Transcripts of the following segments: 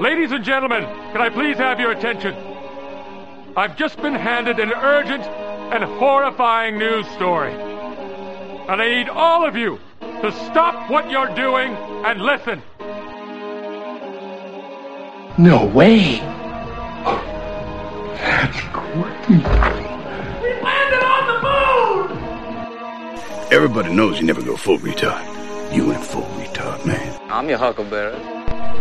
Ladies and gentlemen, can I please have your attention? I've just been handed an urgent and horrifying news story. And I need all of you to stop what you're doing and listen. No way. That's crazy. We landed on the moon! Everybody knows you never go full retard. You went full retard, man. I'm your huckleberry.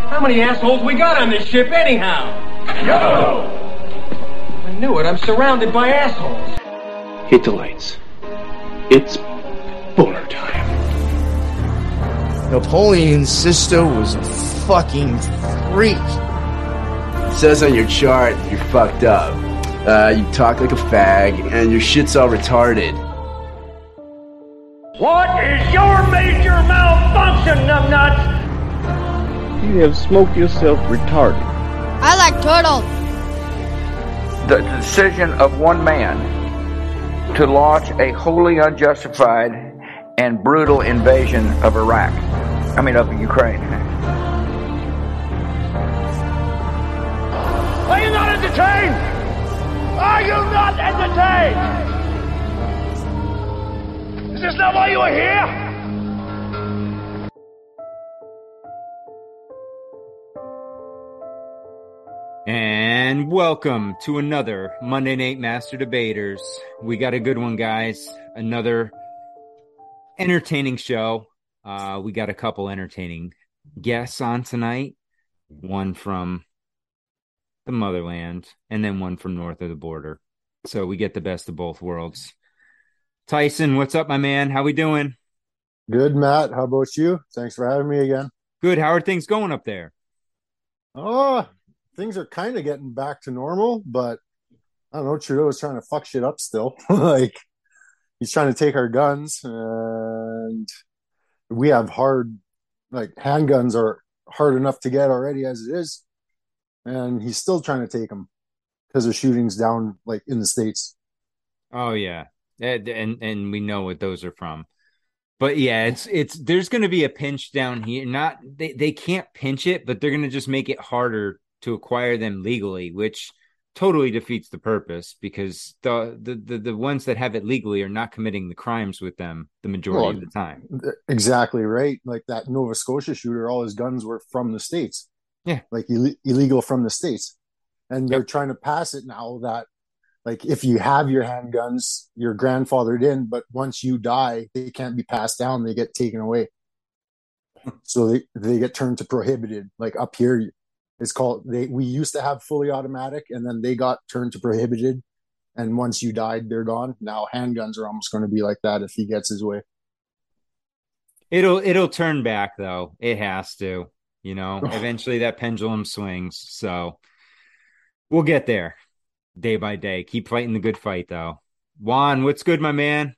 How many assholes we got on this ship anyhow? Yo! I knew it. I'm surrounded by assholes. Hit the lights. It's boner time. Napoleon's sister was a fucking freak. It says on your chart you're fucked up. Uh, you talk like a fag, and your shit's all retarded. What is your major malfunction, numbnuts? You have smoked yourself retarded. I like turtles. The decision of one man to launch a wholly unjustified and brutal invasion of Iraq. I mean, of Ukraine. Are you not entertained? Are you not entertained? Is this not why you are here? And welcome to another Monday Night Master Debaters. We got a good one, guys. Another entertaining show. Uh, we got a couple entertaining guests on tonight. One from the motherland, and then one from north of the border. So we get the best of both worlds. Tyson, what's up, my man? How we doing? Good, Matt. How about you? Thanks for having me again. Good. How are things going up there? Oh, things are kind of getting back to normal, but I don't know. Trudeau is trying to fuck shit up still. like he's trying to take our guns, and we have hard, like handguns are hard enough to get already as it is, and he's still trying to take them because of shootings down like in the states. Oh yeah, and and, and we know what those are from. But yeah, it's it's there's going to be a pinch down here. Not they they can't pinch it, but they're going to just make it harder to acquire them legally, which totally defeats the purpose because the the the, the ones that have it legally are not committing the crimes with them the majority Well, of the time. Exactly right. Like that Nova Scotia shooter, all his guns were from the states. Yeah. like Ill- illegal from the states, and they're trying to pass it now that like if you have your handguns, you're grandfathered in, but once you die, they can't be passed down; they get taken away. Hmm. so they they get turned to prohibited. Like up here, it's called they. We used to have fully automatic, and then they got turned to prohibited. And once you died, they're gone. Now handguns are almost going to be like that if he gets his way. It'll it'll turn back though. It has to. You know, eventually that pendulum swings. So we'll get there day by day. Keep fighting the good fight though. Juan, what's good, my man?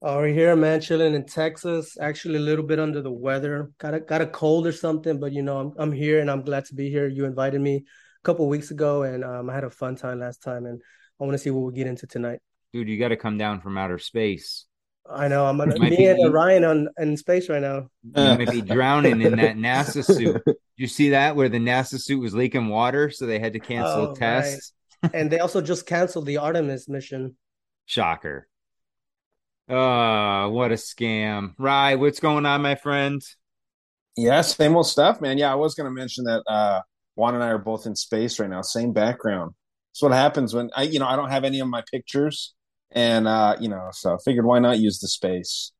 Oh, we're here, man, chilling in Texas. Actually, a little bit under the weather. Got a got a cold or something, but you know, I'm I'm here and I'm glad to be here. You invited me a couple weeks ago, and um, I had a fun time last time, and I want to see what we get into tonight. Dude, you got to come down from outer space. I know I'm on, You might me be- and Orion on in space right now. You might be drowning in that NASA suit. Did you see that where the NASA suit was leaking water, so they had to cancel Oh, tests? and they also just canceled the Artemis mission. Shocker. Oh, what a scam. Rye, what's going on, my friend? Yeah, same old stuff, man. Yeah, I was going to mention that uh, Juan and I are both in space right now, same background. That's what happens when I, you know, I don't have any of my pictures, and uh, you know, so I figured why not use the space.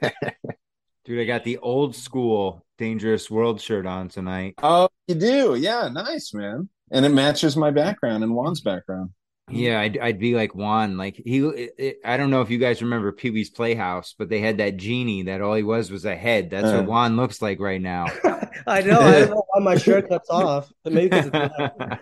Dude, I got the old school Dangerous World shirt on tonight. Oh, you do? Yeah, nice, man. And it matches my background and Juan's background. Yeah, I'd, I'd be like Juan. Like he, it, it- I don't know if you guys remember Pee Wee's Playhouse, but they had that genie that all he was was a head. That's Uh. what Juan looks like right now. I know. I don't know why my shirt cuts off, but maybe it's black.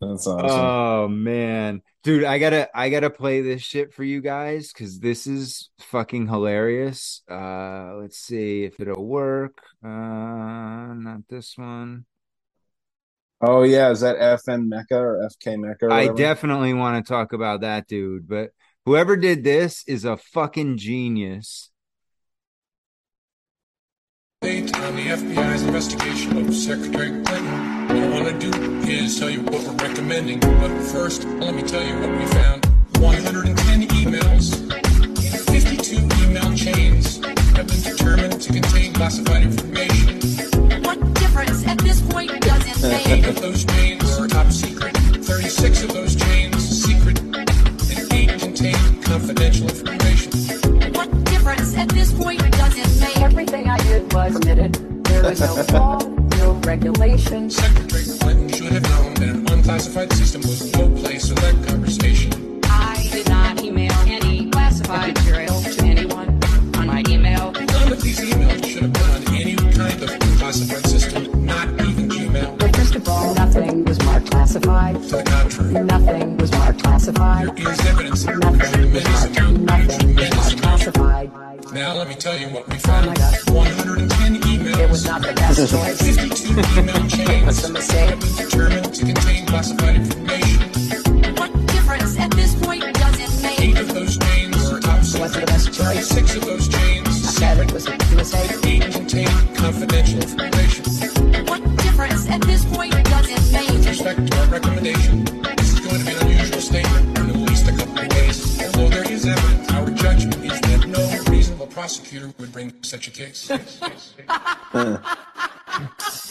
That's awesome. Oh man, dude, I gotta I gotta play this shit for you guys because this is fucking hilarious. Uh, let's see if it'll work. Uh, not this one. Oh yeah, is that FN Meka or FK Meka? Or I definitely want to talk about that dude, but whoever did this is a fucking genius. update on the FBI's investigation of Secretary Clinton. What I want to do is tell you what we're recommending. But first, let me tell you what we found. 110 emails in 52 email chains have been determined to contain classified information. What difference at this point does it make? Eight of those chains are top secret. 36 of those chains secret. And eight contain confidential information. What difference at this point does it make? Everything I did was permitted. There was no law, no regulation. Secretary Clinton should have known that an unclassified system was no place for that classified. To the contrary, Nothing was marked classified. there is evidence Nothing was marked, nothing was marked classified. Now let me tell you what we Oh found. my God. 110 emails. It was not the best choice. 52 email chains was a mistake. have been determined to contain classified information. What difference at this point does it make? Eight of those chains are top Wasn't secret. the best choice. Six of those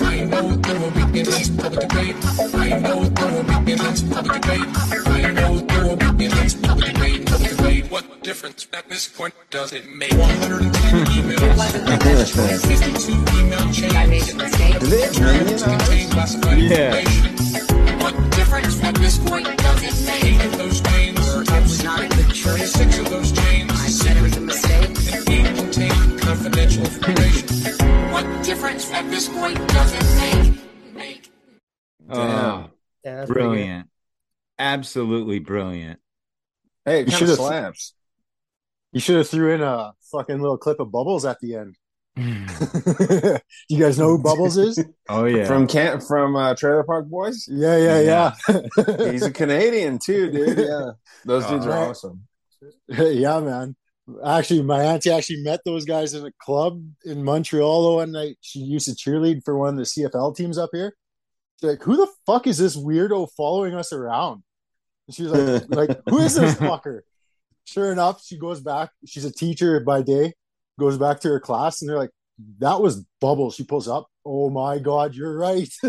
I know there will be intense public debate. I know there will be intense public debate. I know there will be intense public debate. Public debate. What difference at this point does it make? 110 emails. wasn't the best choice. 52 email chains. I made a mistake. Contain classified Yeah. information. What difference at this point Absolutely brilliant. Hey, it You should've- slaps. You should have threw in a fucking little clip of Bubbles at the end. you guys know who Bubbles is? Oh yeah. From Can from uh, Trailer Park Boys. Yeah, yeah, yeah. He's a Canadian too, dude. Yeah, those dudes are awesome. yeah, man. Actually, my auntie actually met those guys in a club in Montreal the one night. She used to cheerlead for one of the CFL teams up here. She's like, "Who the fuck is this weirdo following us around?" And she's like, "Like, who is this fucker?" Sure enough, she goes back. She's a teacher by day. Goes back to her class, and they're like, "That was Bubbles." She pulls up. Oh my god, you're right.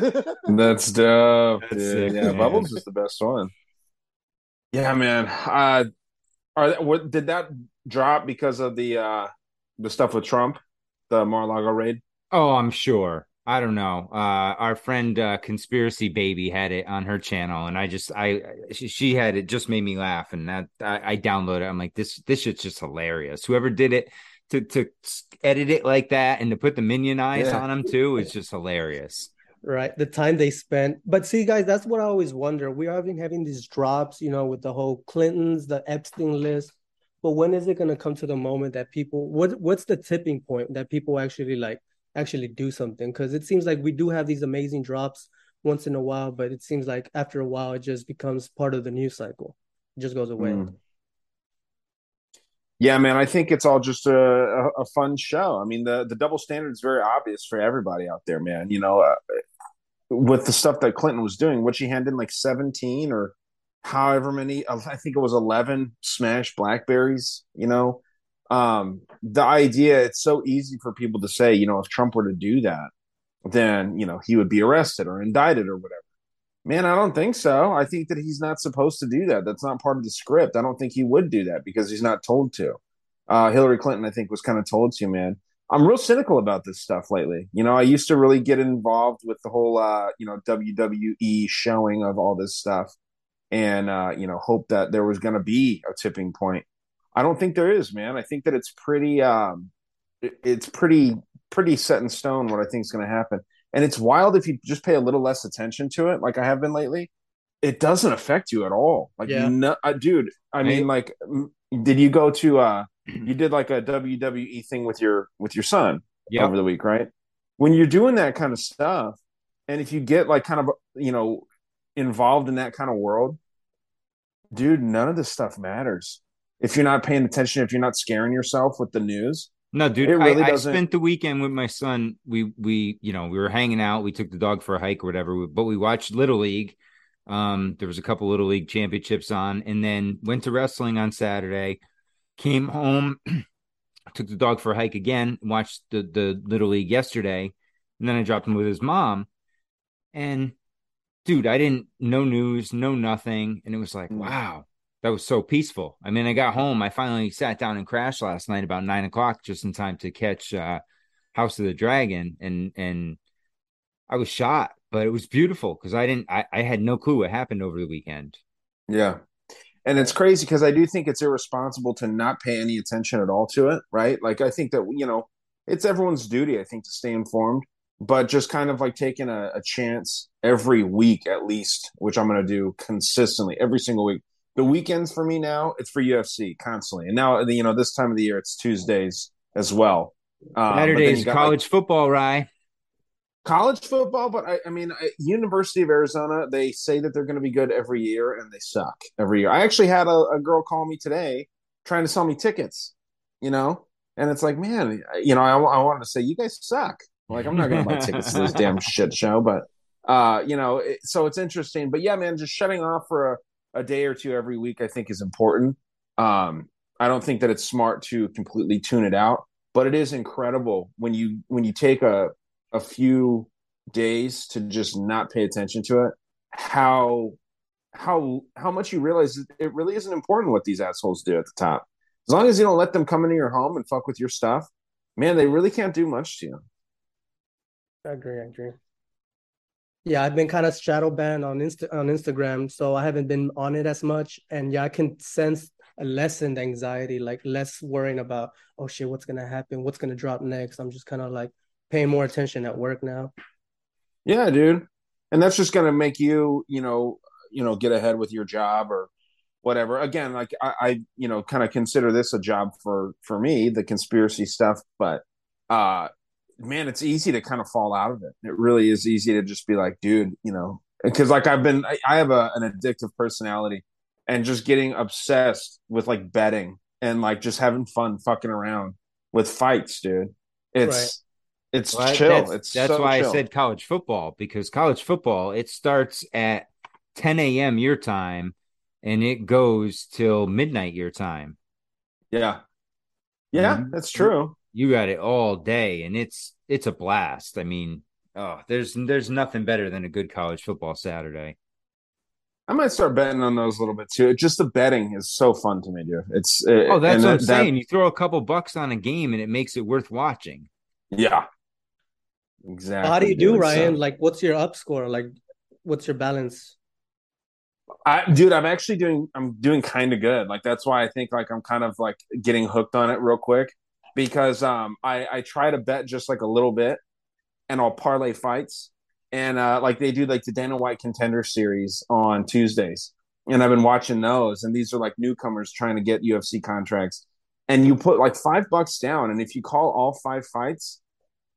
That's dope, That's dude. sick, yeah, man. Bubbles is the best one. Yeah, man. Uh, are what did that drop because of the uh the stuff with Trump, the Mar-a-Lago raid? Oh, I'm sure. I don't know. Uh, our friend uh, Conspiracy Baby had it on her channel, and I just I she, she had it just made me laugh, and that I, I downloaded. it. I'm like this this shit's just hilarious. Whoever did it to to edit it like that and to put the minion eyes Yeah. on them too is just hilarious. right the time they spent but see guys that's what i always wonder we are having having these drops you know with the whole clintons the epstein list but when is it going to come to the moment that people what what's the tipping point that people actually like actually do something because it seems like we do have these amazing drops once in a while but it seems like after a while it just becomes part of the news cycle it just goes away Mm. Yeah, man. I think it's all just a, a, a fun show. I mean, the the double standard is very obvious for everybody out there, man. You know, uh, with the stuff that Clinton was doing, what she handed in like seventeen or however many, I think it was eleven smashed Blackberries. You know, um, the idea it's so easy for people to say, you know, if Trump were to do that, then you know he would be arrested or indicted or whatever. Man, I don't think so. I think that he's not supposed to do that. That's not part of the script. I don't think he would do that because he's not told to. Uh, Hillary Clinton, I think, was kind of told to, man. I'm real cynical about this stuff lately. You know, I used to really get involved with the whole, uh, you know, WWE showing of all this stuff and, uh, you know, hope that there was going to be a tipping point. I don't think there is, man. I think that it's pretty, um, it- it's pretty, pretty set in stone what I think is going to happen. And it's wild if you just pay a little less attention to it, like I have been lately. It doesn't affect you at all. Like, Yeah. no, uh, dude. I mean, like, did you go to? uh You did like a WWE thing with your with your son Yep. over the week, right? When you're doing that kind of stuff, and if you get like kind of you know involved in that kind of world, dude, none of this stuff matters. If you're not paying attention, if you're not scaring yourself with the news, No, dude, really I, I spent the weekend with my son. We we you know we were hanging out. We took the dog for a hike or whatever. But we watched Little League. Um, there was a couple Little League championships on, and then went to wrestling on Saturday. Came home, took the dog for a hike again. Watched the the Little League yesterday, and then I dropped him with his mom. And dude, I didn't no news, no nothing, and it was like wow. That was so peaceful. I mean, I got home. I finally sat down and crashed last night about nine o'clock, just in time to catch uh, House of the Dragon, and and I was shot, but it was beautiful because I didn't. I, I had no clue what happened over the weekend. Yeah. And it's crazy because I do think it's irresponsible to not pay any attention at all to it, right? Like, I think that, you know, it's everyone's duty, I think, to stay informed, but just kind of like taking a, a chance every week at least, which I'm going to do consistently every single week. The weekends for me now, it's for UFC constantly. And now, you know, this time of the year, it's Tuesdays as well. Um, Saturday's college like, football, Rye. college football, but I, I mean, I- University of Arizona, they say that they're going to be good every year, and they suck every year. I actually had a, a girl call me today trying to sell me tickets, you know, and it's like, man, you know, I, I wanted to say, you guys suck. Like, I'm not going to buy tickets to this damn shit show, but, uh, you know, it, so it's interesting. But yeah, man, just shutting off for a, a day or two every week, I think, is important. Um, I don't think that it's smart to completely tune it out, but it is incredible when you when you take a a few days to just not pay attention to it how how how much you realize it really isn't important what these assholes do at the top as long as you don't let them come into your home and fuck with your stuff man they really can't do much to you I agree. I agree. Yeah, I've been kind of shadow banned on Insta on Instagram, so I haven't been on it as much. And yeah, I can sense a lessened anxiety, like less worrying about, oh shit, what's gonna happen, what's gonna drop next. I'm just kind of like paying more attention at work now. yeah dude and that's just to make you you know you know get ahead with your job or whatever again like i, I you know kind of consider this a job for for me the conspiracy stuff but uh man it's easy to kind of fall out of it it really is easy to just be like dude you know because like i've been I, I have a, an addictive personality and just getting obsessed with like betting and like just having fun fucking around with fights dude it's Right. it's Well, chill That's, it's that's so why chill. I said college football because college football it starts at 10 a.m. your time and it goes till midnight your time. Yeah. Yeah, Mhm. that's true. You got it all day, and it's it's a blast. I mean, oh, there's there's nothing better than a good college football Saturday. I might start betting on those a little bit too. Just the betting is so fun to me, dude. It's uh, Oh, that's and what I'm that- saying. You throw a couple bucks on a game, and it makes it worth watching. Yeah, exactly. How do you do, dude. Ryan? So- Like, what's your up score? Like, what's your balance? I, dude, I'm actually doing. I'm doing kind of good. Like that's why I think like I'm kind of like getting hooked on it real quick because um I I try to bet just like a little bit, and I'll parlay fights, and uh like they do like the Dana White Contender Series on Tuesdays, and I've been watching those, and these are like newcomers trying to get UFC contracts, and you put like five bucks down, and if you call all five fights,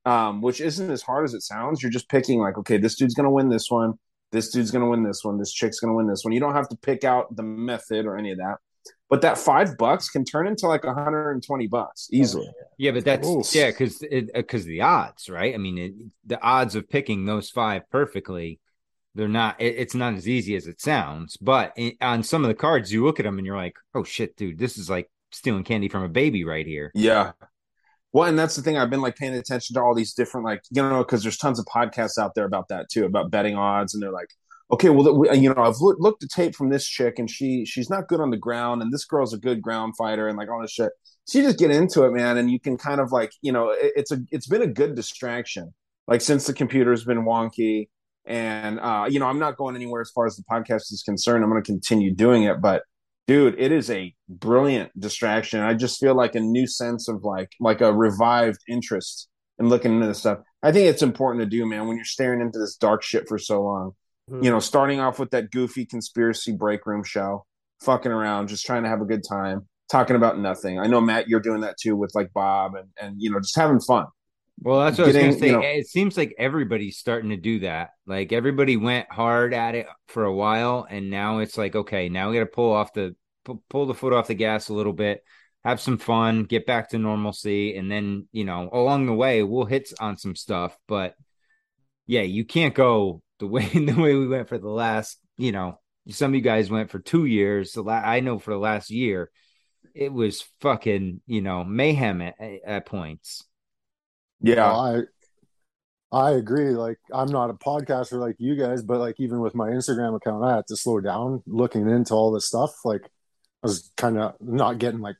um, which isn't as hard as it sounds, you're just picking like okay, this dude's gonna win this one this dude's going to win this one. This chick's going to win this one. You don't have to pick out the method or any of that. But that five bucks can turn into like 120 bucks oh, easily. Yeah, but that's yeah, because because uh, the odds, right? I mean, it, the odds of picking those five perfectly, they're not. It, it's not as easy as it sounds. But in, on some of the cards, you look at them and you're like, oh shit, dude, this is like stealing candy from a baby right here. Yeah. Well, and that's the thing. I've been like paying attention to all these different, like, you know, because there's tons of podcasts out there about that too, about betting odds. And they're like, okay, well, you know, I've looked, looked at tape from this chick and she, she's not good on the ground. And this girl's a good ground fighter and like all this shit. So you just get into it, man. And you can kind of like, you know, it, it's a, it's been a good distraction. Like since the computer's been wonky and, uh, you know, I'm not going anywhere as far as the podcast is concerned. I'm going to continue doing it, but dude it is a brilliant distraction i just feel like a new sense of like like a revived interest in looking into this stuff i think it's important to do man when you're staring into this dark shit for so long you know mm-hmm. starting off with that goofy conspiracy break room show fucking around just trying to have a good time talking about nothing i know matt you're doing that too with like bob and and you know just having fun Well, that's what I was Getting, going to say. you know- eh, it seems like everybody's starting to do that. Like everybody went hard at it for a while, and now it's like, okay, now we got to pull off the pull the foot off the gas a little bit, have some fun, get back to normalcy, and then you know along the way we'll hit on some stuff. But yeah, you can't go the way the way we went for the last. You know, some of you guys went for two years. The la- I know for the last year, it was fucking you know mayhem at, at points. Yeah, I I agree. Like I'm not a podcaster like you guys, but like even with my Instagram account, I had to slow down looking into all this stuff. Like I was kind of not getting like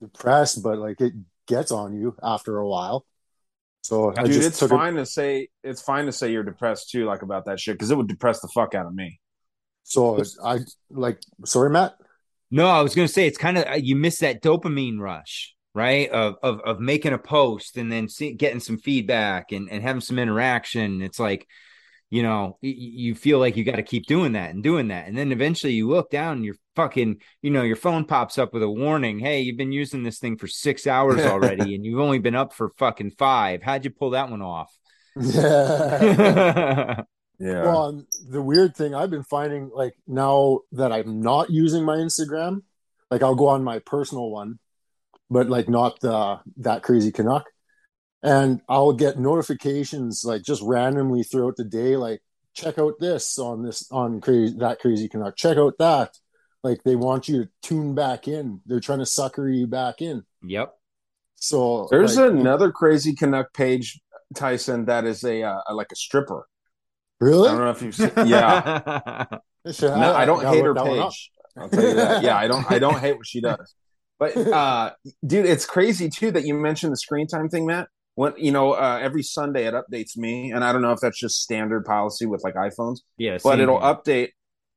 depressed, but like it gets on you after a while. So I dude, just it's took fine it. to say it's fine to say you're depressed too, like about that shit, because it would depress the fuck out of me. So I like sorry, Matt. No, I was going to say it's kind of uh, you miss that dopamine rush, right? Of of of making a post and then see, getting some feedback and and having some interaction. It's like you know y- y- you feel like you got to keep doing that and doing that, and then eventually you look down and you're fucking you know your phone pops up with a warning. Hey, you've been using this thing for six hours already, and you've only been up for fucking five. How'd you pull that one off? Yeah. Yeah. Well, the weird thing I've been finding, like now that I'm not using my Instagram, like I'll go on my personal one, but like not the that crazy Canuck, and I'll get notifications like just randomly throughout the day, like check out this on this on crazy that crazy Canuck, check out that. Like they want you to tune back in. They're trying to sucker you back in. Yep. So There's like, another crazy Canuck page, Tyson, that is a, uh, like a stripper. Really? I don't know if you've seen. Yeah, Shit, no, I don't hate her look that one up. page. I'll tell you that. Yeah, I don't. I don't hate what she does. But uh, dude, it's crazy too that you mentioned the screen time thing, Matt. When you know, uh, every Sunday it updates me, and I don't know if that's just standard policy with like iPhones. Yeah, but it'll here. update.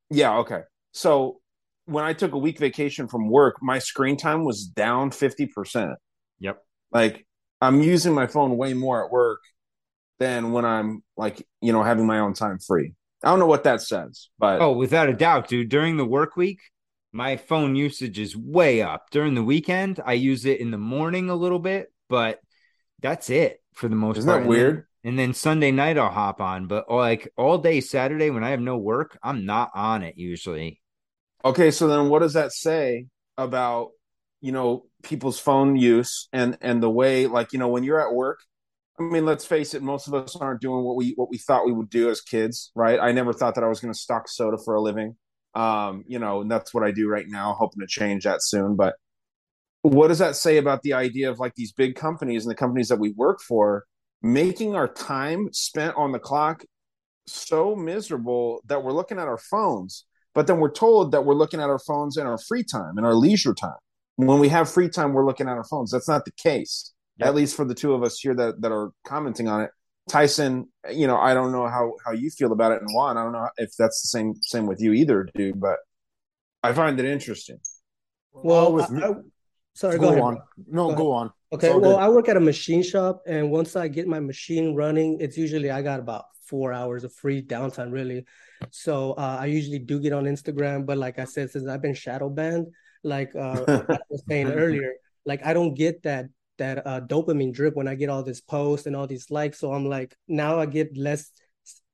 Yeah, okay. So when I took a week vacation from work, my screen time was down fifty percent. Yep. Like I'm using my phone way more at work than when I'm like you know having my own time free. I don't know what that says, but Oh, without a doubt, dude. During the work week, my phone usage is way up. During the weekend, I use it in the morning a little bit, but that's it for the most Isn't part. that And then- weird? And then Sunday night, I'll hop on, but like all day Saturday when I have no work, I'm not on it usually. Okay, so then what does that say about you know people's phone use and and the way like you know when you're at work? I mean, let's face it, most of us aren't doing what we what we thought we would do as kids, right? I never thought that I was going to stock soda for a living. Um, you know, and that's what I do right now, hoping to change that soon, but what does that say about the idea of like these big companies and the companies that we work for making our time spent on the clock so miserable that we're looking at our phones but then we're told that we're looking at our phones in our free time in our leisure time? When we have free time we're looking at our phones. That's not the case. At least for the two of us here that, that are commenting on it. Tyson you know i don't know how how you feel about it and juan. I don't know if that's the same same with you either dude but i find it interesting. Well, with I- me- I- sorry, go, go, on. No, Go go, on. Okay, well, good. I work at a machine shop, and once I get my machine running, it's usually I got about four hours of free downtime, really. So uh, I usually do get on Instagram, but like I said, since I've been shadow banned, like uh, I was saying earlier, like I don't get that that uh, dopamine drip when I get all this posts and all these likes. So I'm like, now I get less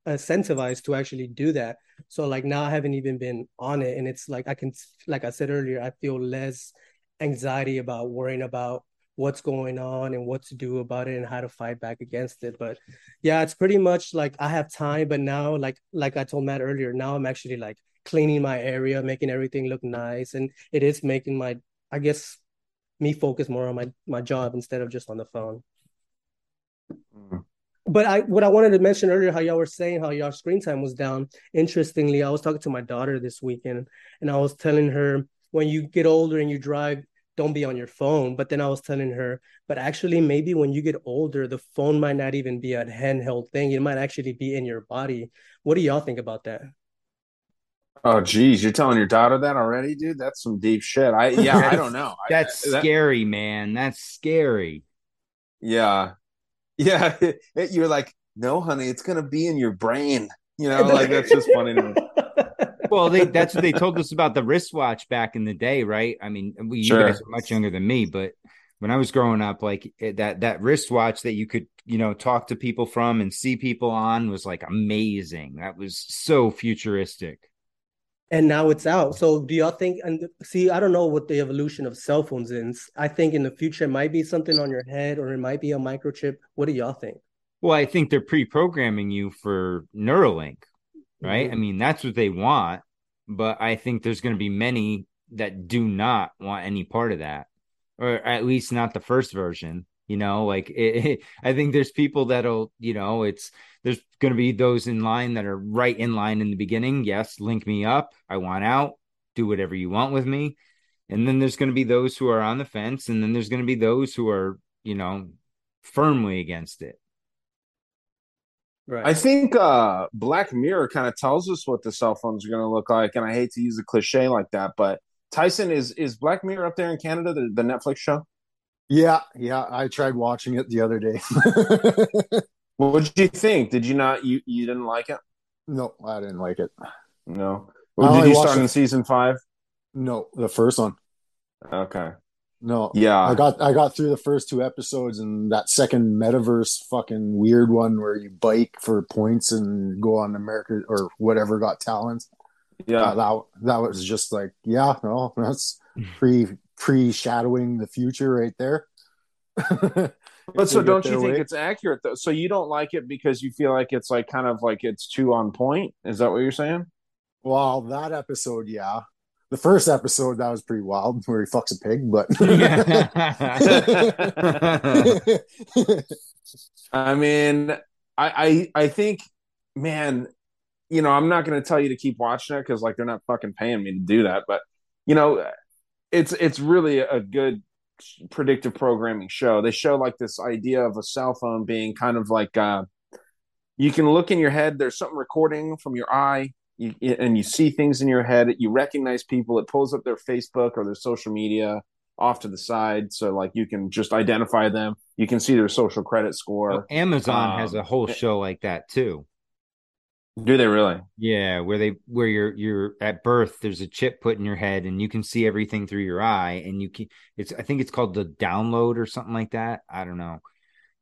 incentivized to actually do that. So like now I haven't even been on it, and it's like I can, like I said earlier, I feel less anxiety about worrying about what's going on and what to do about it and how to fight back against it. But yeah, it's pretty much like I have time, but now like like I told Matt earlier, now I'm actually like cleaning my area, making everything look nice, and it is making my I guess me focus more on my my job instead of just on the phone. Mm. But I what I wanted to mention earlier, how y'all were saying how y'all screen time was down. Interestingly, I was talking to my daughter this weekend, and I was telling her when you get older and you drive, don't be on your phone. But then I was telling her, but actually, maybe when you get older, the phone might not even be a handheld thing. It might actually be in your body. What do y'all think about that? oh geez you're telling your daughter that already dude that's some deep shit i yeah i don't know I- That's that- scary, man. That's scary. Yeah. Yeah. You're like, no, honey, it's going to be in your brain. You know, like that's just funny to me. well, they, that's what they told us about the wristwatch back in the day, right? I mean, we, Sure. you guys are much younger than me, but when I was growing up, like that that wristwatch that you could, you know, talk to people from and see people on was like amazing. That was so futuristic. and now it's out. So do y'all think? And see, I don't know what the evolution of cell phones is. I think in the future it might be something on your head, or it might be a microchip. What do y'all think? Well, I think they're pre-programming you for Neuralink, right? Mhm. I mean, that's what they want, but I think there's going to be many that do not want any part of that, or at least not the first version. You know, like it, I think there's people that'll, you know, it's there's going to be those in line that are right in line in the beginning. Yes, link me up. I want out. Do whatever you want with me. And then there's going to be those who are on the fence, and then there's going to be those who are, you know, firmly against it. Right. I think uh, Black Mirror kind of tells us what the cell phones are going to look like, and I hate to use a cliche like that, but Tyson is is Black Mirror up there in Canada, the, the Netflix show. Yeah, yeah. I tried watching it the other day. What did you think? Did you not you you didn't like it? no, I didn't like it. No. Well, did you start it- in season five? No, the first one. Okay. No. Yeah. I got I got through the first two episodes and that second metaverse fucking weird one where you bike for points and go on America or whatever got talent. Yeah. Uh, that that was just like, yeah, no, that's pre pre shadowing the future right there. But so don't you their think way. it's accurate though? So you don't like it because you feel like it's like kind of like it's too on point? Is that what you're saying? Well, that episode, yeah. The first episode that was pretty wild where he fucks a pig, but I mean, I I, I think, man, you know, I'm not going to tell you to keep watching it because like they're not fucking paying me to do that. But you know, it's it's really a good predictive programming show. They show like this idea of a cell phone being kind of like uh, you can look in your head. There's something recording from your eye. You, and you see things in your head. You recognize people. It pulls up their Facebook or their social media off to the side, so like you can just identify them. You can see their social credit score. Amazon has Um, a whole show like that too. Do they really? Yeah, where they where you're you're at birth, there's a chip put in your head, and you can see everything through your eye, and you can. It's I think it's called the download or something like that. I don't know,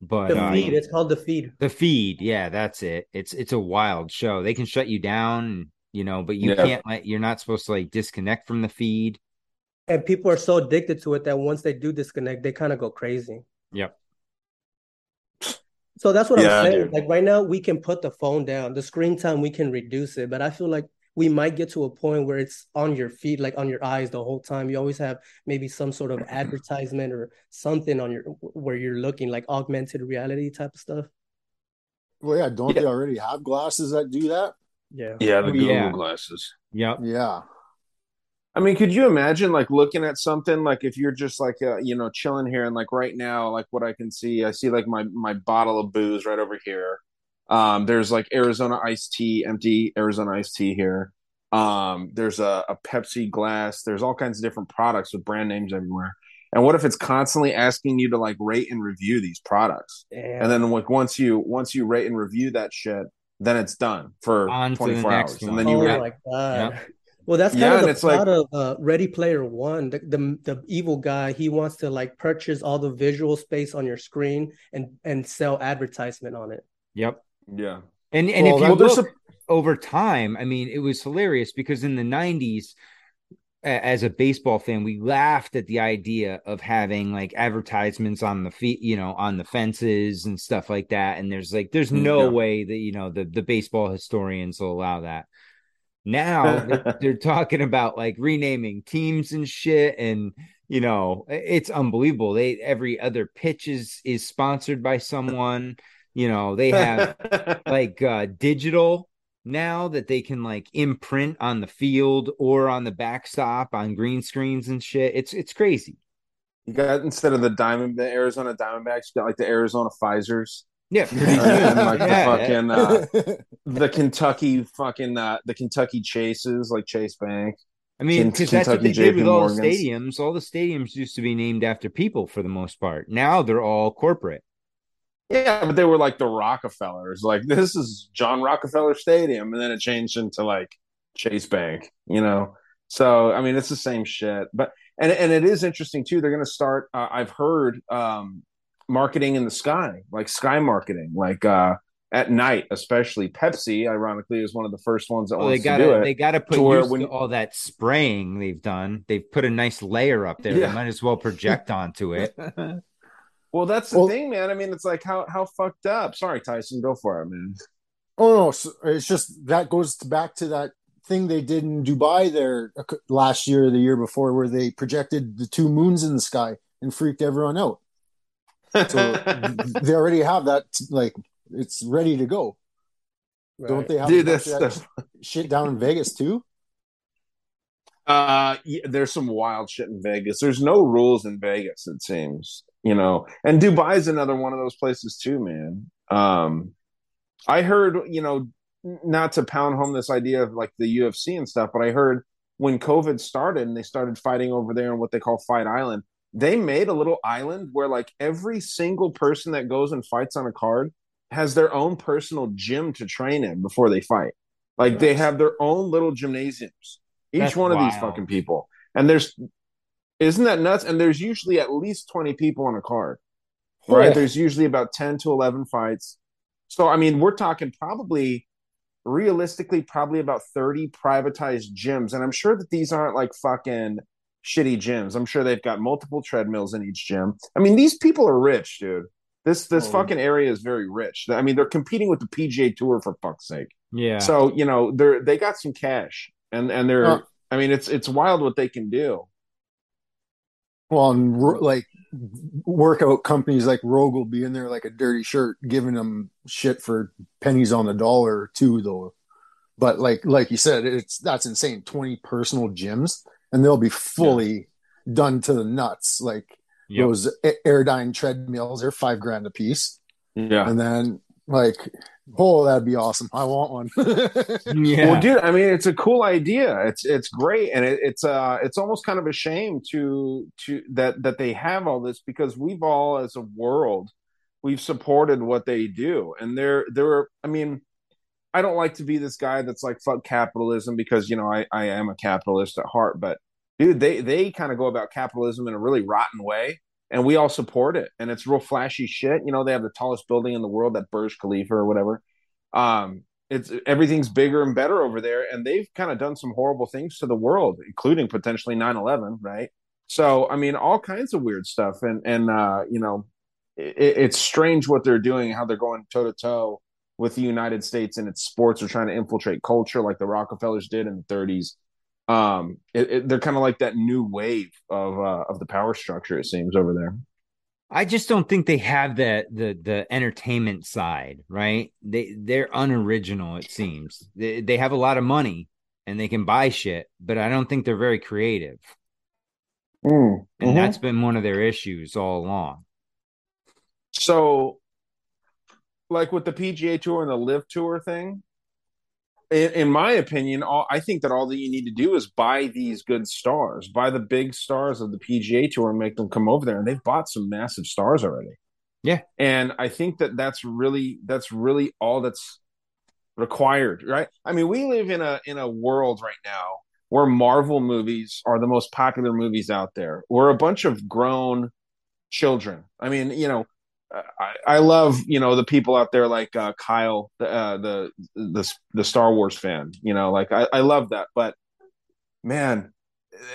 but The uh, feed. It's called the feed. the feed, yeah, that's it. It's it's a wild show. They can shut you down, you know, but you Yeah. can't let. You're not supposed to like disconnect from the feed. And people are so addicted to it that once they do disconnect, they kind of go crazy. Yep. So that's what Yeah, I'm saying. dude. Like right now, we can put the phone down, the screen time, we can reduce it. But I feel like we might get to a point where it's on your feet, like on your eyes the whole time. You always have maybe some sort of advertisement or something on your where you're looking, like augmented reality type of stuff. well, yeah, don't Yeah. they already have glasses that do that? Yeah. Yeah, the Google yeah. glasses. Yep. Yeah. I mean, could you imagine like looking at something like if you're just like uh, you know chilling here and like right now, like what I can see, I see like my my bottle of booze right over here. Um, there's like Arizona iced tea, empty Arizona iced tea here. Um, there's a, a Pepsi glass. There's all kinds of different products with brand names everywhere. And what if it's constantly asking you to like rate and review these products? Damn. And then like once you once you rate and review that shit, then it's done for On 24 next hours. And then you oh rate. my god. Yep. Well, that's kind Yeah, of the it's like- of uh, Ready Player One. The, the the evil guy he wants to like purchase all the visual space on your screen and and sell advertisement on it. Yep. Yeah. And and Well, if you that- there's look over time, I mean, it was hilarious because in the '90s, as a baseball fan, we laughed at the idea of having like advertisements on the feet, you know, on the fences and stuff like that. And there's like, there's mm, no Yeah. way that you know the the baseball historians will allow that. Now they're, they're talking about like renaming teams and shit, and you know, it's unbelievable. They every other pitch is is sponsored by someone. You know, they have like uh digital now that they can like imprint on the field or on the backstop on green screens and shit. It's it's crazy. You got instead of the diamond, the Arizona Diamondbacks, you got like the Arizona Pfizer's, Yeah, and, like Yeah. the fucking uh, the Kentucky fucking uh, the Kentucky Chases, like Chase Bank. I mean, because that's what they did with all the stadiums. All the stadiums used to be named after people for the most part. Now they're all corporate. Yeah, but they were like the Rockefellers. Like this is John Rockefeller Stadium, and then it changed into like Chase Bank. You know, so I mean it's the same shit. But and and it is interesting too. They're going to start. Uh, I've heard um, marketing in the sky, like sky marketing, like uh, at night, especially Pepsi. Ironically, is one of the first ones that Well, they wants got to do it. they got to put to when- all that spraying they've done. They've put a nice layer up there. Yeah. They might as well project onto it. Well, that's the thing, man. I mean, it's like how how fucked up. Sorry, Tyson, go for it, man. Oh no, it's just that goes back to that thing they did in Dubai there last year or the year before, where they projected the two moons in the sky and freaked everyone out. So they already have that, like it's ready to go. Don't they have Dude, a bunch of that's that shit down in Vegas too? Uh, yeah, there's some wild shit in Vegas. There's no rules in Vegas, it seems. You know, and Dubai is another one of those places too, man. Um, I heard, you know, not to pound home this idea of like the UFC and stuff, but I heard when COVID started and they started fighting over there in what they call Fight Island, they made a little island where like every single person that goes and fights on a card has their own personal gym to train in before they fight. Like they have their own little gymnasiums. Each That's one of these fucking people. And there's isn't that nuts? And there's usually at least 20 people on a card. Right? Yeah. There's usually about 10 to 11 fights. So I mean, we're talking probably realistically probably about 30 privatized gyms and I'm sure that these aren't like fucking shitty gyms. I'm sure they've got multiple treadmills in each gym. I mean, these people are rich, dude. This this Oh. fucking area is very rich. I mean, they're competing with the PGA Tour for fuck's sake. Yeah. So you know they're they got some cash, and and they're. Uh. I mean, it's it's wild what they can do. Well, like workout companies like Rogue will be in there like a dirty shirt, giving them shit for pennies on the dollar or two, though. But like like you said, it's that's insane. Twenty personal gyms, and they'll be fully done to the nuts. Like Yep. those Airdyne treadmills, they're five grand a piece. Yeah. And then like, oh, that'd be awesome. I want one. Yeah. Well, dude, I mean, it's a cool idea. It's it's great, and it, it's uh it's almost kind of a shame to to that that they have all this because we've all as a world we've supported what they do, and they're they're. I mean, I don't like to be this guy that's like fuck capitalism because you know I I am a capitalist at heart, but dude, they they kind of go about capitalism in a really rotten way. And we all support it, and it's real flashy shit. You know, they have the tallest building in the world, that Burj Khalifa or whatever. Um, it's everything's bigger and better over there and they've kind of done some horrible things to the world including potentially 9-11 right so i mean all kinds of weird stuff and and uh you know it, it's strange what they're doing how they're going toe to toe with the united states and its sports are trying to infiltrate culture like the rockefellers did in the 30s um it, it, they're kind of like that new wave of uh of the power structure it seems over there I just don't think they have the the the entertainment side, right? They they're unoriginal. It seems they they have a lot of money and they can buy shit, but I don't think they're very creative, Mm, and mhm. that's been one of their issues all along. So, like with the PGA Tour and the LIV Tour thing, in, in my opinion, all, I think that all that you need to do is buy these good stars, buy the big stars of the PGA Tour, and make them come over there. And they've bought some massive stars already. Yeah, and I think that that's really that's really all that's required, right? I mean, we live in a in a world right now where Marvel movies are the most popular movies out there. We're a bunch of grown children. I mean, you know, I, I love you know the people out there like uh, Kyle, the, uh, the the the Star Wars fan. You know, like I, I love that, but man,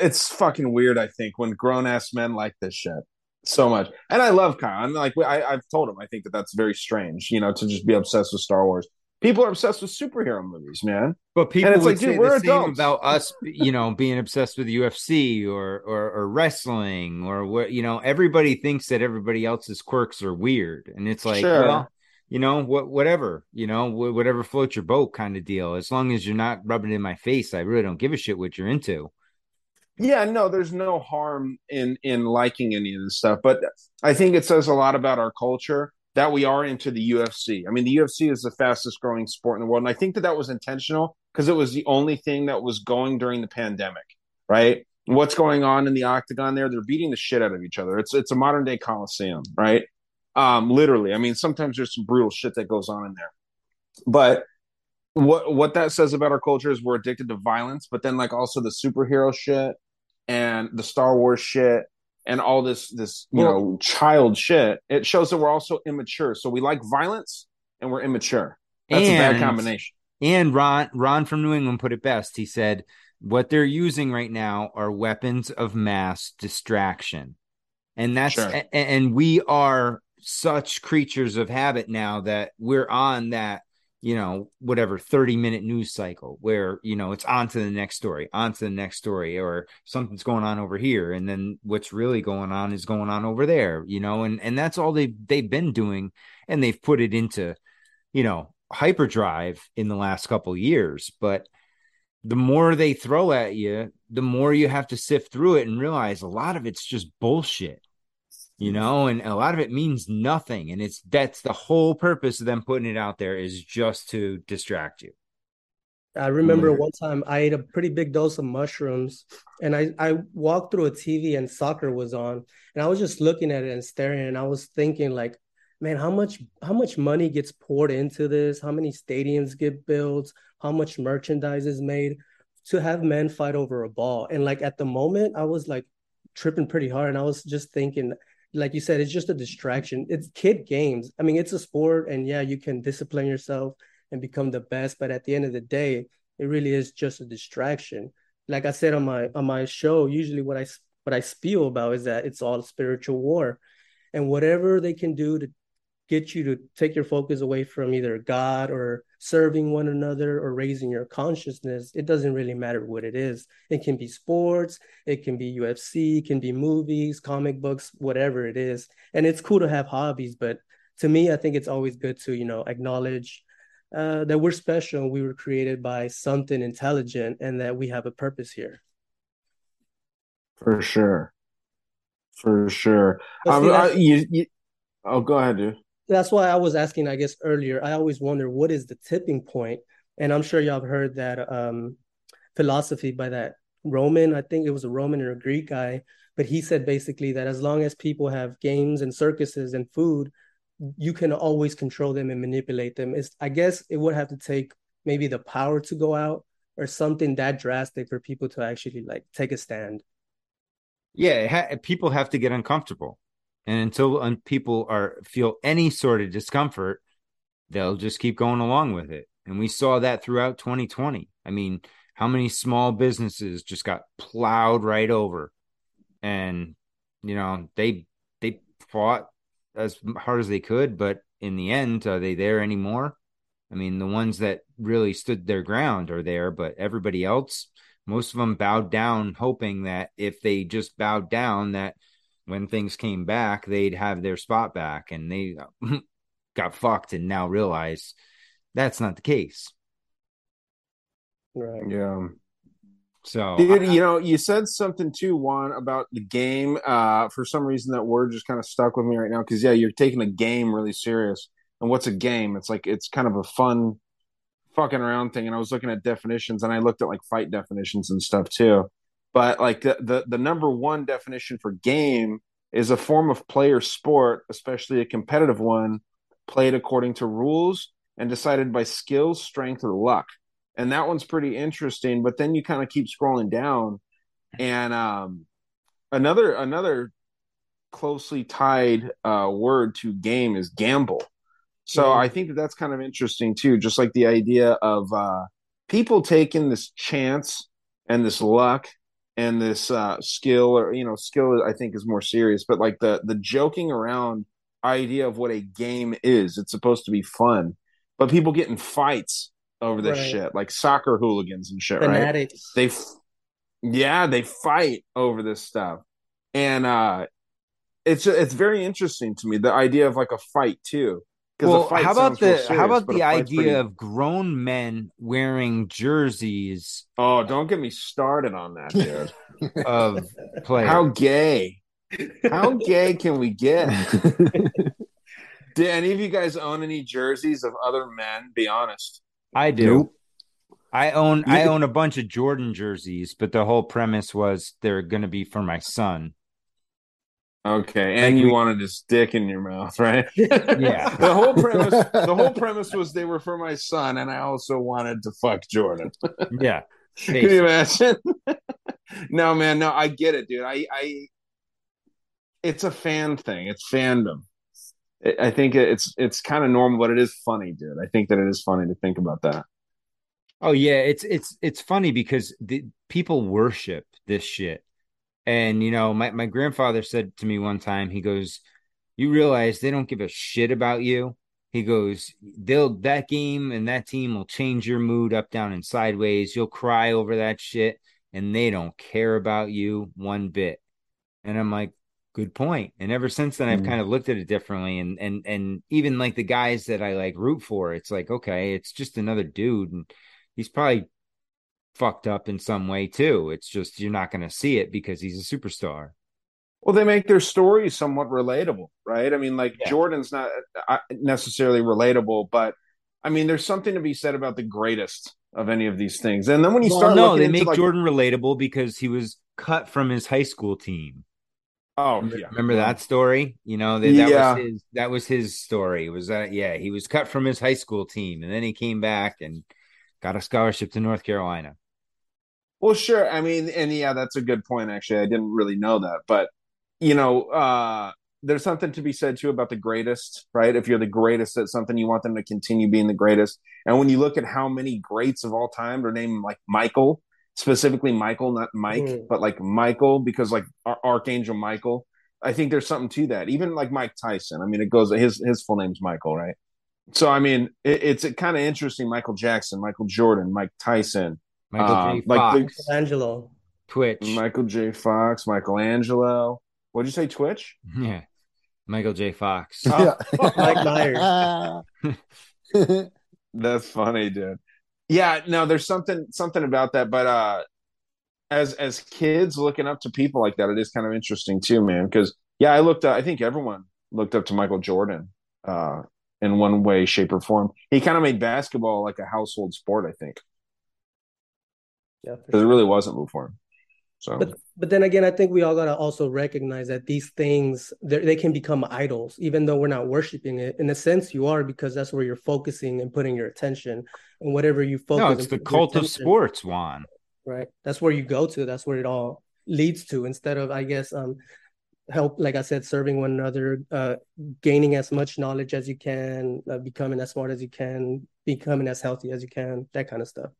it's fucking weird. I think when grown ass men like this shit so much, and I love Kyle. I'm like I, I've told him I think that that's very strange. You know, to just be obsessed with Star Wars. People are obsessed with superhero movies, man. But people it's would like, say dude, the we're same about us, you know, being obsessed with UFC or, or or wrestling or what, you know, everybody thinks that everybody else's quirks are weird, and it's like, Sure. well, you know, what, whatever, you know, whatever floats your boat, kind of deal. As long as you're not rubbing it in my face, I really don't give a shit what you're into. Yeah, no, there's no harm in in liking any of this stuff, but I think it says a lot about our culture that we are into the UFC. I mean, the UFC is the fastest growing sport in the world, and I think that that was intentional because it was the only thing that was going during the pandemic, right? What's going on in the octagon there? They're beating the shit out of each other. It's it's a modern day coliseum, right? Um, literally. I mean, sometimes there's some brutal shit that goes on in there, but what what that says about our culture is we're addicted to violence, but then like also the superhero shit and the Star Wars shit and all this this you Well- know child shit. It shows that we're also immature. So we like violence, and we're immature. That's a bad combination. And Ron Ron from New England put it best. He said what they're using right now are weapons of mass distraction. And that's Sure. and we are such creatures of habit now that we're on that you know whatever 30 minute news cycle where you know it's on to the next story on to the next story or something's going on over here and then what's really going on is going on over there you know and and that's all they've they've been doing and they've put it into you know hyperdrive in the last couple years but the more they throw at you the more you have to sift through it and realize a lot of it's just bullshit you know and a lot of it means nothing and it's that's the whole purpose of them putting it out there is just to distract you I remember Mm. one time I ate a pretty big dose of mushrooms and I, I walked through a TV and soccer was on and I was just looking at it and staring and I was thinking like, man, how much how much money gets poured into this? How many stadiums get built? How much merchandise is made to have men fight over a ball? And like at the moment I was like tripping pretty hard and I was just thinking like you said, it's just a distraction. It's kid games. I mean, it's a sport, and yeah, you can discipline yourself and become the best, but at the end of the day, it really is just a distraction. Like I said on my on my show, usually what I what I spiel about is that it's all spiritual war, and whatever they can do to get you to take your focus away from either God or serving one another or raising your consciousness, it doesn't really matter what it is. It can be sports, it can be UFC, it can be movies, comic books, whatever it is. And it's cool to have hobbies, but to me, I think it's always good to, you know, acknowledge uh, that we're special. We were created by something intelligent and that we have a purpose here. For sure. For sure. Um, I- that's- you, you, oh, go ahead, dude. That's why I was asking, I guess, earlier. I always wonder what is the tipping point? and I'm sure y'all have heard that um, philosophy by that Roman. I think it was a Roman or a Greek guy, but he said basically that as long as people have games and circuses and food, you can always control them and manipulate them. It's, I guess it would have to take maybe the power to go out or something that drastic for people to actually like take a stand. yeah ha- people have to get uncomfortable and until people are feel any sort of discomfort they'll just keep going along with it. And we saw that throughout 2020 i mean how many small businesses just got plowed right over? And you know they they fought as hard as they could but in the end are they there anymore? I mean the ones that really stood their ground are there but everybody else most of them bowed down hoping that if they just bowed down that when things came back they'd have their spot back and they got fucked and now realize that's not the case Right. Yeah. so Dude, you know, you said something too, Juan, about the game. Uh, for some reason, that word just kind of stuck with me right now. Because yeah, you're taking a game really serious. And what's a game? It's like it's kind of a fun, fucking around thing. And I was looking at definitions, and I looked at like fight definitions and stuff too. But like the the, the number one definition for game is a form of player sport, especially a competitive one, played according to rules and decided by skill, strength, or luck and that one's pretty interesting but then you kind of keep scrolling down and um another another closely tied uh word to game is gamble so Mhm. i think that that's kind of interesting too just like the idea of uh people taking this chance and this luck and this uh skill or you know skill i think is more serious but like the the joking around idea of what a game is it's supposed to be fun but people get in fights over this Right. shit, like soccer hooligans and shit, right? They, f- yeah, they fight over this stuff, and uh, it's it's very interesting to me the idea of like a fight too. 'Cause a well fight how about the serious, how about the idea pretty- of grown men wearing jerseys Oh, don't get me started on that, dude. of players How gay? How gay can we get? Do any of you guys own any jerseys of other men? Be honest. I do. Nope. I own I own a bunch of Jordan jerseys, but the whole premise was they're going to be for my son. Okay, and Like you we- wanted his dick in your mouth, right? Yeah. the whole premise the whole premise was they were for my son, and I also wanted to fuck Jordan. Yeah. Can you imagine? no, man, no, I get it, dude. I, I, it's a fan thing. It's fandom. I I think it's it's kind of normal, but it is funny, dude. I think that it is funny to think about that. Oh yeah, it's it's it's funny because the people worship this shit. And you know, my my grandfather said to me one time, he goes, "You realize they don't give a shit about you." He goes, "They'll that game and that team will change your mood up, down, and sideways. You'll cry over that shit, and they don't care about you one bit." And I'm like, "Good point." And ever since then, I've Mm. kind of looked at it differently, and and and even like the guys that I like root for, it's like, okay, it's just another dude, and he's probably fucked up in some way too. It's just you're not going to see it because he's a superstar. Well, they make their stories somewhat relatable, right? I mean, like Jordan's not uh, necessarily relatable, but I mean, there's something to be said about the greatest of any of these things. And then when you Well, start, no, they make like, Jordan relatable because he was cut from his high school team. Oh, yeah. Remember that story? You know that, that Yeah. was his that was his story. Was that yeah? He was cut from his high school team, and then he came back and got a scholarship to North Carolina. Well, sure. I mean, and yeah, that's a good point. Actually, I didn't really know that, but you know, uh, there's something to be said too about the greatest, right? If you're the greatest at something, you want them to continue being the greatest. And when you look at how many greats of all time are named like Michael, specifically Michael, not Mike, Mm. but like Michael, because like Ar- Archangel Michael. I think there's something to that. Even like Mike Tyson. I mean, it goes his his full name's Michael, right? So I mean, it, it's kind of interesting. Michael Jackson, Michael Jordan, Mike Tyson, Michael uh, J. like the- Fox, Angelo. Twitch, Michael J. Fox, Michelangelo. What'd you say, Twitch? yeah, Michael J. Fox. Oh, Mike Myers. That's funny, dude. Yeah, no, there's something something about that, but uh as as kids looking up to people like that, it is kind of interesting too, man. Because yeah, I looked up. I think everyone looked up to Michael Jordan uh, in one way, shape, or form. He kind of made basketball like a household sport. I think Yeah, for because it really wasn't before him. So But but then again, I think we all gotta also recognize that these things they they can become idols, even though we're not worshiping it. In a sense, you are because that's where you're focusing and putting your attention, and whatever you focus. no, it's the cult of sports, Juan. right? That's where you go to. That's where it all leads to. Instead of, I guess, um, help, like I said, serving one another, uh, gaining as much knowledge as you can, uh, becoming as smart as you can, becoming as healthy as you can, that kind of stuff.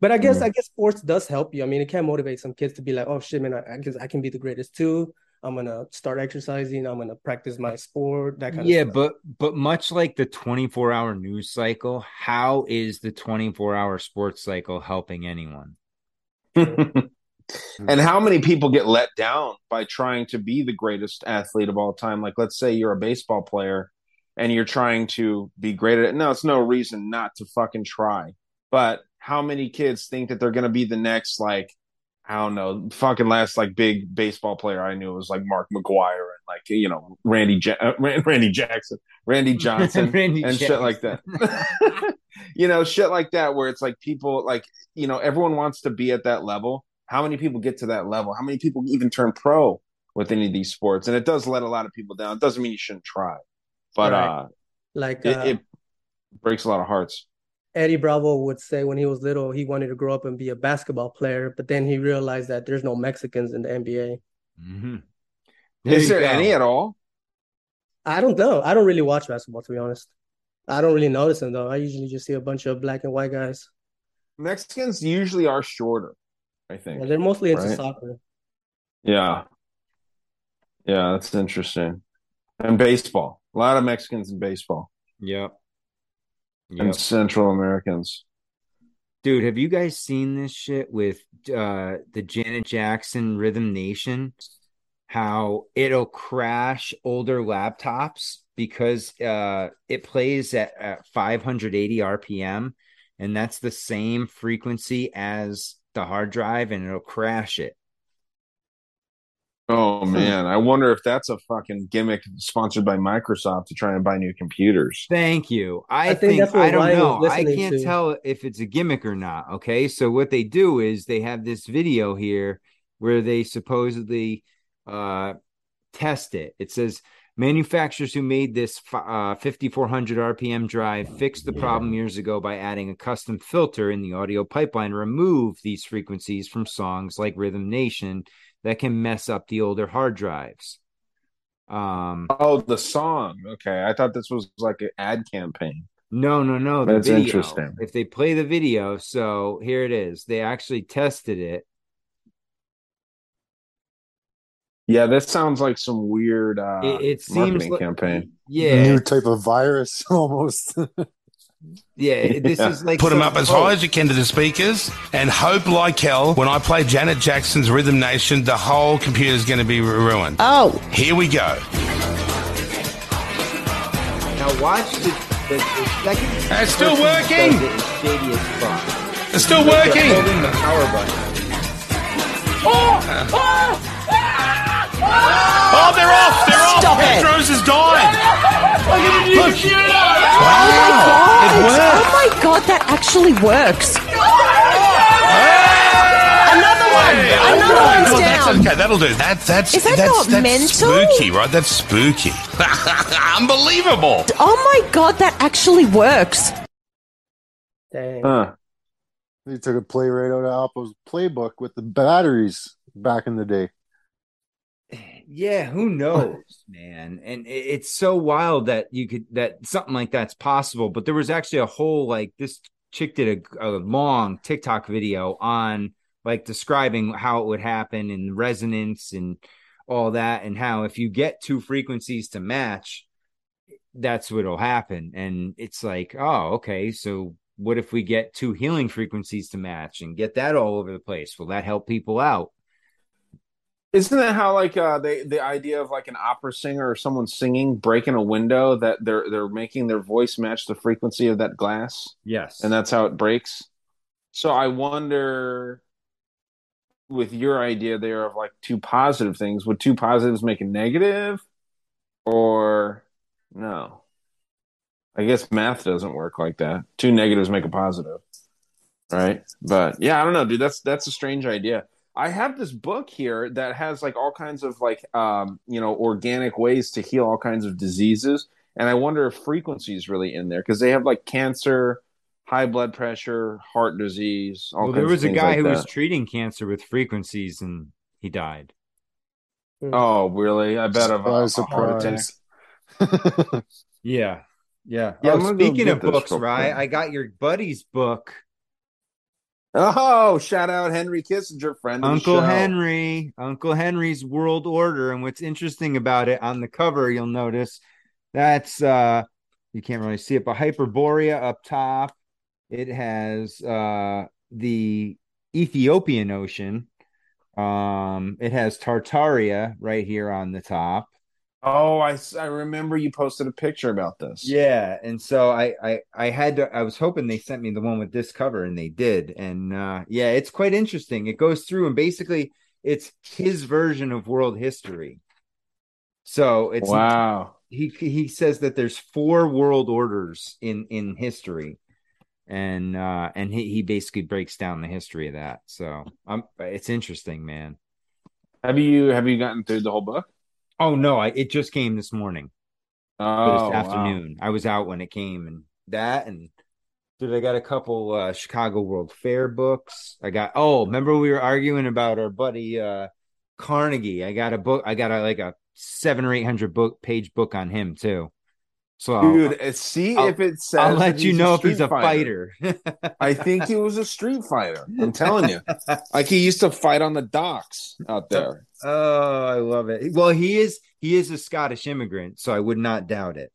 But I guess Mm. I guess sports does help you. I mean, it can motivate some kids to be like, "Oh shit, man, I, I guess I can be the greatest too. I'm gonna start exercising. I'm gonna practice my sport. That kind yeah, of yeah but but much like the 24 hour news cycle, how is the 24 hour sports cycle helping anyone? and how many people get let down by trying to be the greatest athlete of all time? Like, let's say you're a baseball player and you're trying to be great at it. No, it's no reason not to fucking try. But how many kids think that they're going to be the next, like, I don't know, fucking last like big baseball player I knew was like Mark McGwire and like you know Randy ja- uh, Randy Jackson, Randy Johnson, Randy and shit like that. you know, shit like that where it's like people like you know everyone wants to be at that level. How many people get to that level? How many people even turn pro with any of these sports? And it does let a lot of people down. It doesn't mean you shouldn't try, but Right. uh, like it, uh, it breaks a lot of hearts. Eddie Bravo would say when he was little, he wanted to grow up and be a basketball player, but then he realized that there's no Mexicans in the NBA. Mhm. Is there go. any at all? I don't know. I don't really watch basketball, to be honest. I don't really notice them though. I usually just see a bunch of black and white guys. Mexicans usually are shorter. I think Yeah, they're mostly into right? soccer. Yeah. Yeah, that's interesting. And baseball. A lot of Mexicans in baseball Yep. and Central Americans. Dude, have you guys seen this shit with uh the Janet Jackson Rhythm Nation? How it'll crash older laptops because uh it plays at, at 580 RPM and that's the same frequency as the hard drive and it'll crash it. Oh man, I wonder if that's a fucking gimmick sponsored by Microsoft to try and buy new computers. Thank you. I, I think think, I don't know. I can't to. tell if it's a gimmick or not. Okay. So what they do is they have this video here where they supposedly uh test it. It says manufacturers who made this uh 5400 RPM drive fixed the problem years ago by adding a custom filter in the audio pipeline to remove these frequencies from songs like Rhythm Nation that can mess up the older hard drives. Um, Oh, the song. Okay, I thought this was like an ad campaign. no, no, no. The That's video. interesting. If they play the video, so here it is. They actually tested it. Yeah, this sounds like some weird uh, It, it seems marketing like, campaign. Yeah, New type of virus almost. yeah. This Yeah. is like Put them up as high as you can to the speakers and hope like hell when I play Janet Jackson's Rhythm Nation, the whole computer is going to be ruined. Oh. Here we go. Now watch the, the, the second. It's still working! it is shady as fuck. It's still working! holding the power button. Oh, Oh, they're off! They're off! Stop it. Petros has died! Look! Oh It worked! Oh my god, that actually works. Another one. Another one's Well, down. that's okay. That'll do. That, that's Is that that's, not that's mental? spooky, right? That's spooky. Unbelievable. Oh my god, that actually works. Dang. Huh. they took a play right out of Apple's playbook with the batteries back in the day. Yeah, who knows, man? And it's so wild that you could that something like that's possible. But there was actually a whole like this chick did a, a long TikTok video on like describing how it would happen and resonance and all that, and how if you get two frequencies to match, that's what'll happen. And it's like, oh, okay, so what if we get two healing frequencies to match and get that all over the place? Will that help people out? Isn't that how like uh they the idea of like an opera singer or someone singing breaking a window that they're they're making their voice match the frequency of that glass Yes. and that's how it breaks? So I wonder with your idea there of like two positive things, would two positives make a negative or no? I guess math doesn't work like that. Two negatives make a positive. Right? But yeah, I don't know, dude. That's that's a strange idea. I have this book here that has like all kinds of like um, you know, organic ways to heal all kinds of diseases. And I wonder if frequency is really in there because they have like cancer, high blood pressure, heart disease. All well, there was of a guy like who was treating cancer with frequencies and he died. Oh, really? I bet of a, a Surprise, heart attack. Yeah. Yeah. Yeah, oh, I'm gonna go speaking of books, real Rye. I got your buddy's book, Oh, shout out Henry Kissinger, friend of Uncle. Henry, Uncle Henry's World Order. And what's interesting about it on the cover, you'll notice that's uh you can't really see it, but Hyperborea up top. It has uh the Ethiopian Ocean. Um, it has Tartaria right here on the top. Oh, I, I remember you posted a picture about this. Yeah, and so I, I I had to I was hoping they sent me the one with this cover and they did. And uh yeah, it's quite interesting. It goes through and basically it's his version of world history. So it's Wow. he he says that there's four world orders in in history. And uh and he, he basically breaks down the history of that. So um it's interesting, man. Have you have you gotten through the whole book? Oh no, I it just came this morning. Oh, this wow. afternoon. I was out when it came, and that, and dude, I got a couple uh, Chicago World Fair books. I got. Oh, remember we were arguing about our buddy uh, Carnegie? I got a book. I got a like a seven or eight hundred book page book on him too. So Dude, see I'll- if it says. I'll let you know if he's a fighter. I think he was a street fighter. I'm telling you, like he used to fight on the docks out oh, there. oh, I love it. Well, he is. He is a Scottish immigrant, so I would not doubt it.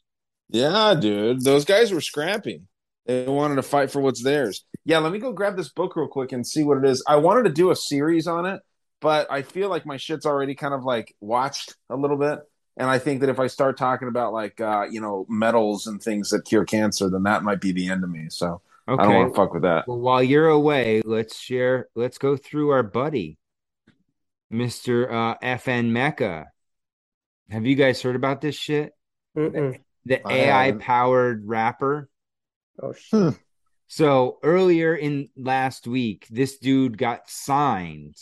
Yeah, dude, those guys were scrappy. They wanted to fight for what's theirs. Yeah, let me go grab this book real quick and see what it is. I wanted to do a series on it, but I feel like my shit's already kind of like watched a little bit. And I think that if I start talking about like uh, you know metals and things that cure cancer, then that might be the end of me. So I don't want to fuck with that. Well, while you're away, let's share. Let's go through our buddy, Mister uh, FN Meka. Have you guys heard about this shit? Mm-mm. The AI powered rapper. Oh shit. So earlier in last week, this dude got signed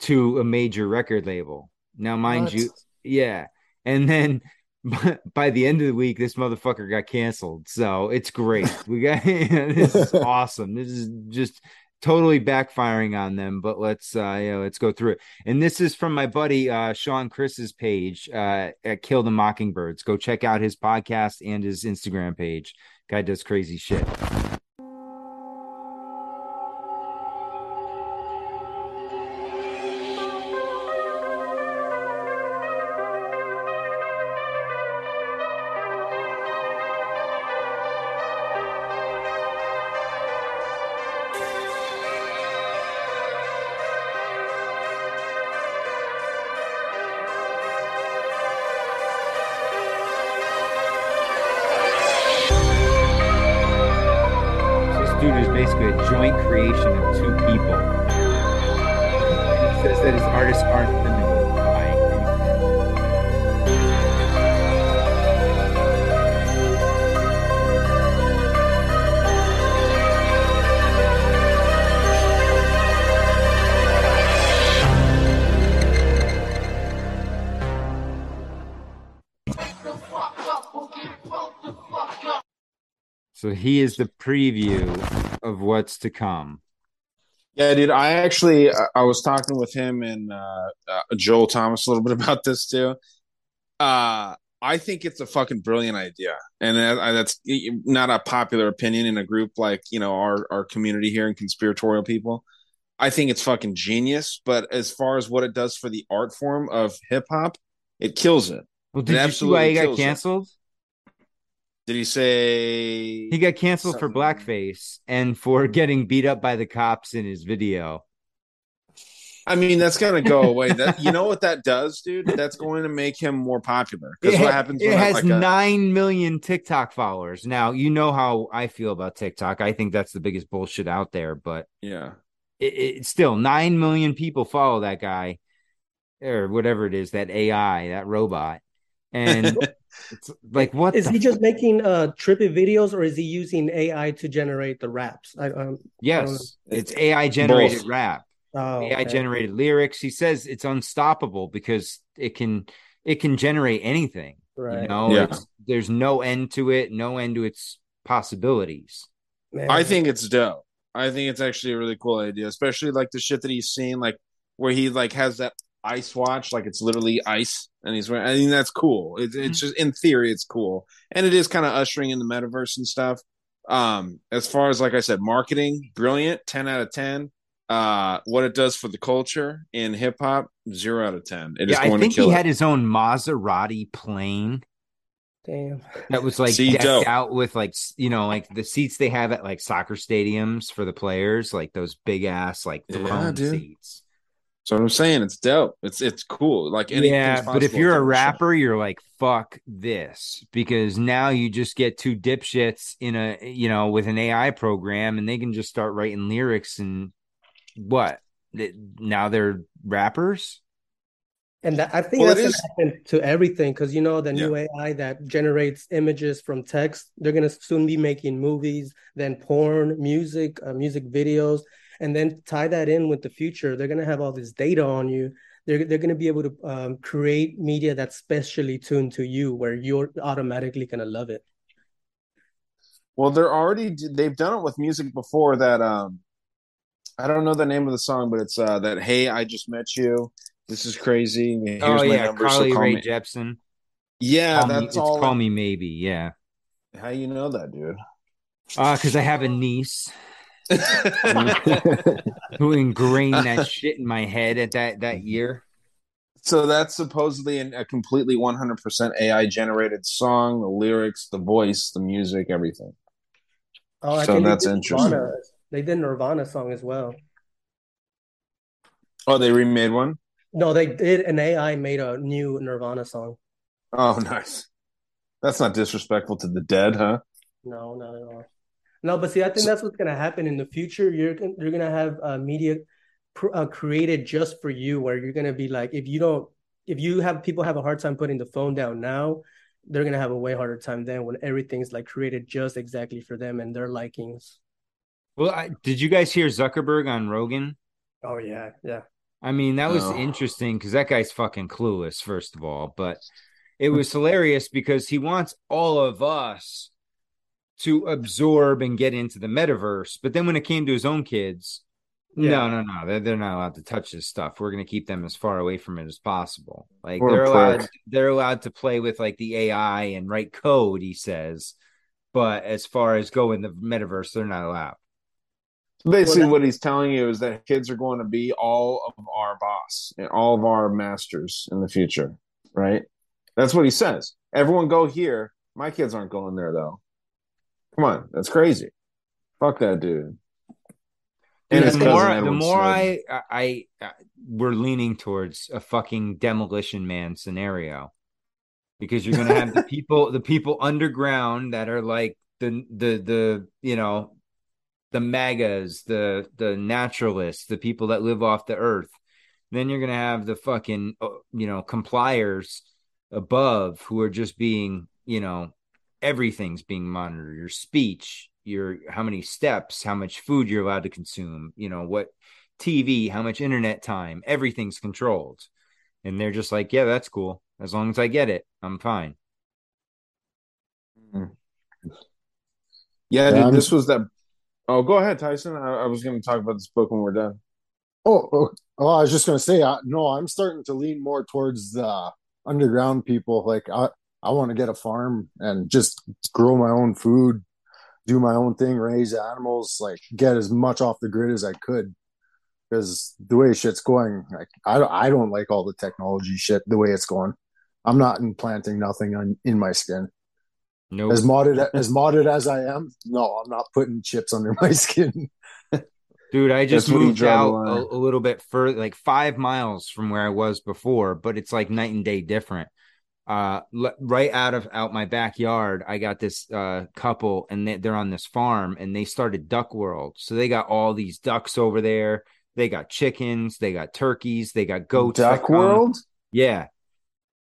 to a major record label. Now, mind What? you, yeah, and then by the end of the week, this motherfucker got canceled. So it's great. We got this is awesome. This is just totally backfiring on them, but let's uh you know, let's go through it. And this is from my buddy uh Sean Chris's page uh at Kill the Mockingbirds. Go check out his podcast and his Instagram page. Guy does crazy shit. He is the preview of what's to come. Yeah, dude. I actually I- was talking with him and uh, uh, Joel Thomas a little bit about this too. Uh, I think it's a fucking brilliant idea, and that's not a popular opinion in a group like you know our our community here and conspiratorial people. I think it's fucking genius, but as far as what it does for the art form of hip hop, it kills it. Well, It did you see why he got canceled? it. Did he say He got canceled for blackface and for getting beat up by the cops in his video. I mean, that's gonna go away. That you know what that does, dude? That's going to make him more popular. Because It, what happens? it has like, a- nine million TikTok followers. Now you know how I feel about TikTok. I think that's the biggest bullshit out there. But yeah, it, it still nine million people follow that guy or whatever it is, that AI, that robot, and it's like what Is the he just making uh trippy videos or is he using AI to generate the raps? I, um, I. Yes, it's AI generated Both. rap. Oh, AI okay. generated lyrics. He says it's unstoppable because it can it can generate anything. You Right. know, Yeah. there's no end to it, no end to its possibilities. I think it's dope. I think it's actually a really cool idea, especially like the shit that he's seen, like where he like has that ice watch, like it's literally ice, and he's wearing. I mean, that's cool. It's Mm-hmm. it's just in theory, it's cool, and it is kind of ushering in the metaverse and stuff. Um, as far as like I said, marketing, brilliant, ten out of ten. Uh, what it does for the culture in hip hop, zero out of ten. It is yeah, I going think to kill he it. had his own Maserati plane Damn. that was like See, decked dope. out with like you know like the seats they have at like soccer stadiums for the players, like those big ass like throne dude. seats. So I'm saying it's dope. It's it's cool. Like anything's Yeah, but if you're a with the show. rapper, you're like fuck this because now you just get two dipshits in a you know with an AI program and they can just start writing lyrics and what now they're rappers. And that, I think Well, it that's is- gonna everything because you know the new AI that generates images from text. They're gonna soon be making movies, then porn, music, uh, music videos, and then tie that in with the future. They're gonna have all this data on you. They're they're gonna be able to um, create media that's specially tuned to you, where you're automatically gonna love it. Well, they're already they've done it with music before. That um, I don't know the name of the song, but it's uh that Hey, I just met you. This is crazy. Here's oh yeah, number, Carly call Rae me. Jepsen. Yeah, Call me- that's it's all. Call me maybe. Yeah, How you know that, dude? uh, because I have a niece who ingrained that shit in my head at that that year. So that's supposedly an, a completely 100% AI generated song. The lyrics, the voice, the music, everything. Oh, I So think that's interesting. Nirvana. They did Nirvana song as well. Oh, they remade one. No, they did. An AI made a new Nirvana song. Oh, nice. That's not disrespectful to the dead, huh? No, not at all. No, but see, I think that's what's gonna happen in the future. You're you're gonna have uh, media pr- uh, created just for you, where you're gonna be like, if you don't, if you have people have a hard time putting the phone down now, they're gonna have a way harder time then when everything's like created just exactly for them and their likings. Well, I, did you guys hear Zuckerberg on Rogan? Oh yeah, yeah. I mean, that was No. interesting because that guy's fucking clueless, first of all. But it was hilarious because he wants all of us to absorb and get into the metaverse. But then when it came to his own kids, No, no, no. They're, they're not allowed to touch this stuff. We're going to keep them as far away from it as possible. Like What they're allowed, they're allowed to play with like the AI and write code. He says, but as far as go in the metaverse, they're not allowed. Basically, Well, that- what he's telling you is that kids are going to be all of our boss and all of our masters in the future, right? That's what he says. Everyone go here. My kids aren't going there though. Come on, that's crazy. Fuck that dude. His the cousin more, the more I, I, I, we're leaning towards a fucking demolition man scenario because you're gonna have the people, the people underground that are like the, the, the, you know, the magas, the, the naturalists, the people that live off the earth. Then you're gonna have the fucking, uh, you know, compliers above who are just being, you know, everything's being monitored. Your speech, your how many steps, how much food you're allowed to consume, you know, what TV, how much internet time, everything's controlled. And they're just like, yeah, that's cool. As long as I get it, I'm fine. Yeah, Yeah, dude, I'm- this was that. Oh, go ahead, Tyson. I, I was going to talk about this book when we're done. Oh, oh, oh, I was just gonna say, uh, no, I'm starting to lean more towards the underground people. Like, I, I want to get a farm and just grow my own food, do my own thing, raise animals, like get as much off the grid as I could. Because the way shit's going, like, I, don't- I don't like all the technology shit the way it's going. I'm not implanting nothing on in my skin. Nope. As modded as modded as I am, no, I'm not putting chips under my skin. Dude, I just moved out a, a little bit further, like five miles from where I was before, but it's like night and day different. Uh, l- right out of out my backyard, I got this uh couple, and they, they're on this farm, and they started Duck World. So they got all these ducks over there. They got chickens, they got turkeys, they got goats. Duck. World? Yeah.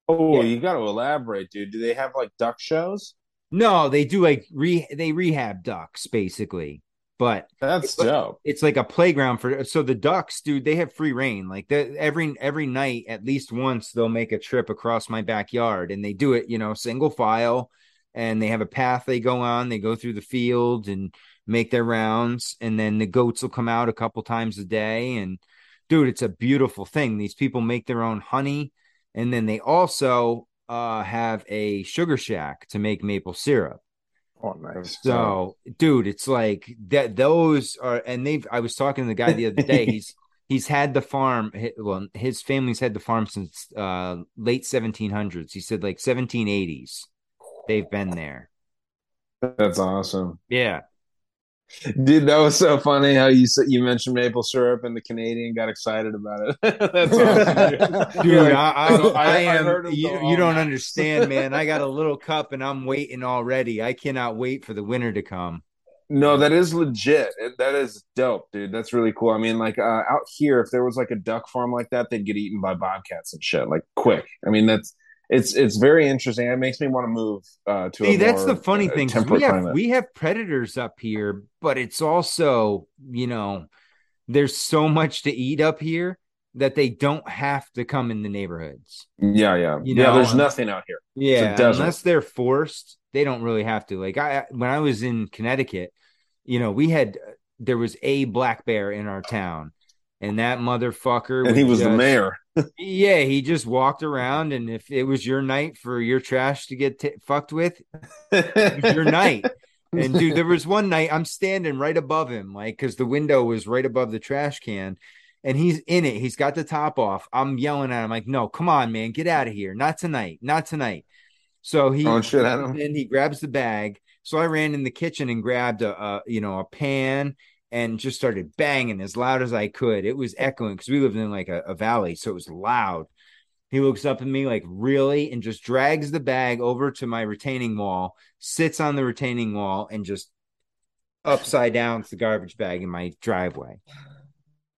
Oh, Yeah. you got to elaborate, dude. Do they have like duck shows? No, they do like re they rehab ducks basically, but That's it's like- dope. It's like a playground for so the ducks, dude. They have free reign. Like they, every every night, at least once, they'll make a trip across my backyard, and they do it, you know, single file, and they have a path they go on. They go through the field and make their rounds, and then the goats will come out a couple times a day. And dude, it's a beautiful thing. These people make their own honey, and then they also uh have a sugar shack to make maple syrup. Oh, nice. So, dude, it's like that. Those are, and they've. I was talking to the guy the other day. He's he's had the farm. Well, his family's had the farm since uh late 1700s. He said like 1780s. They've been there. That's awesome. Yeah, Dude, that was so funny how you said you mentioned maple syrup and the Canadian got excited about it. That's awesome, dude. dude, like, I, I, I am. you, you "Oh, don't understand, man. I got a little cup and I'm waiting already. I cannot wait for the winter to come. No, that is legit. It- That is dope, dude. That's really cool. I mean, like uh, out here, if there was like a duck farm like that, they'd get eaten by bobcats and shit, like quick. I mean, that's it's it's very interesting. It makes me want to move uh, to. See, that's more, the funny uh, thing. We have climate. we have predators up here, but it's also you know there's so much to eat up here that they don't have to come in the neighborhoods. yeah, yeah, You yeah. There's nothing out here. Yeah, it's a desert. unless they're forced, they don't really have to. Like I when I was in Connecticut, you know, we had there was a black bear in our town, and that motherfucker and he was the mayor. Yeah, he just walked around, and if it was your night for your trash to get t- fucked with, your night. And dude, there was one night I'm standing right above him, like because the window was right above the trash can, and he's in it. He's got the top off. I'm yelling at him like, "No, come on, man, get out of here! Not tonight, not tonight." So he Throwing shit and he grabs the bag. So I ran in the kitchen and grabbed a, a you know a pan and just started banging as loud as I could. It was echoing because we lived in like a, a valley, so it was loud. He looks up at me like, really? And just drags the bag over to my retaining wall, sits on the retaining wall, and just upside down the garbage bag in my driveway.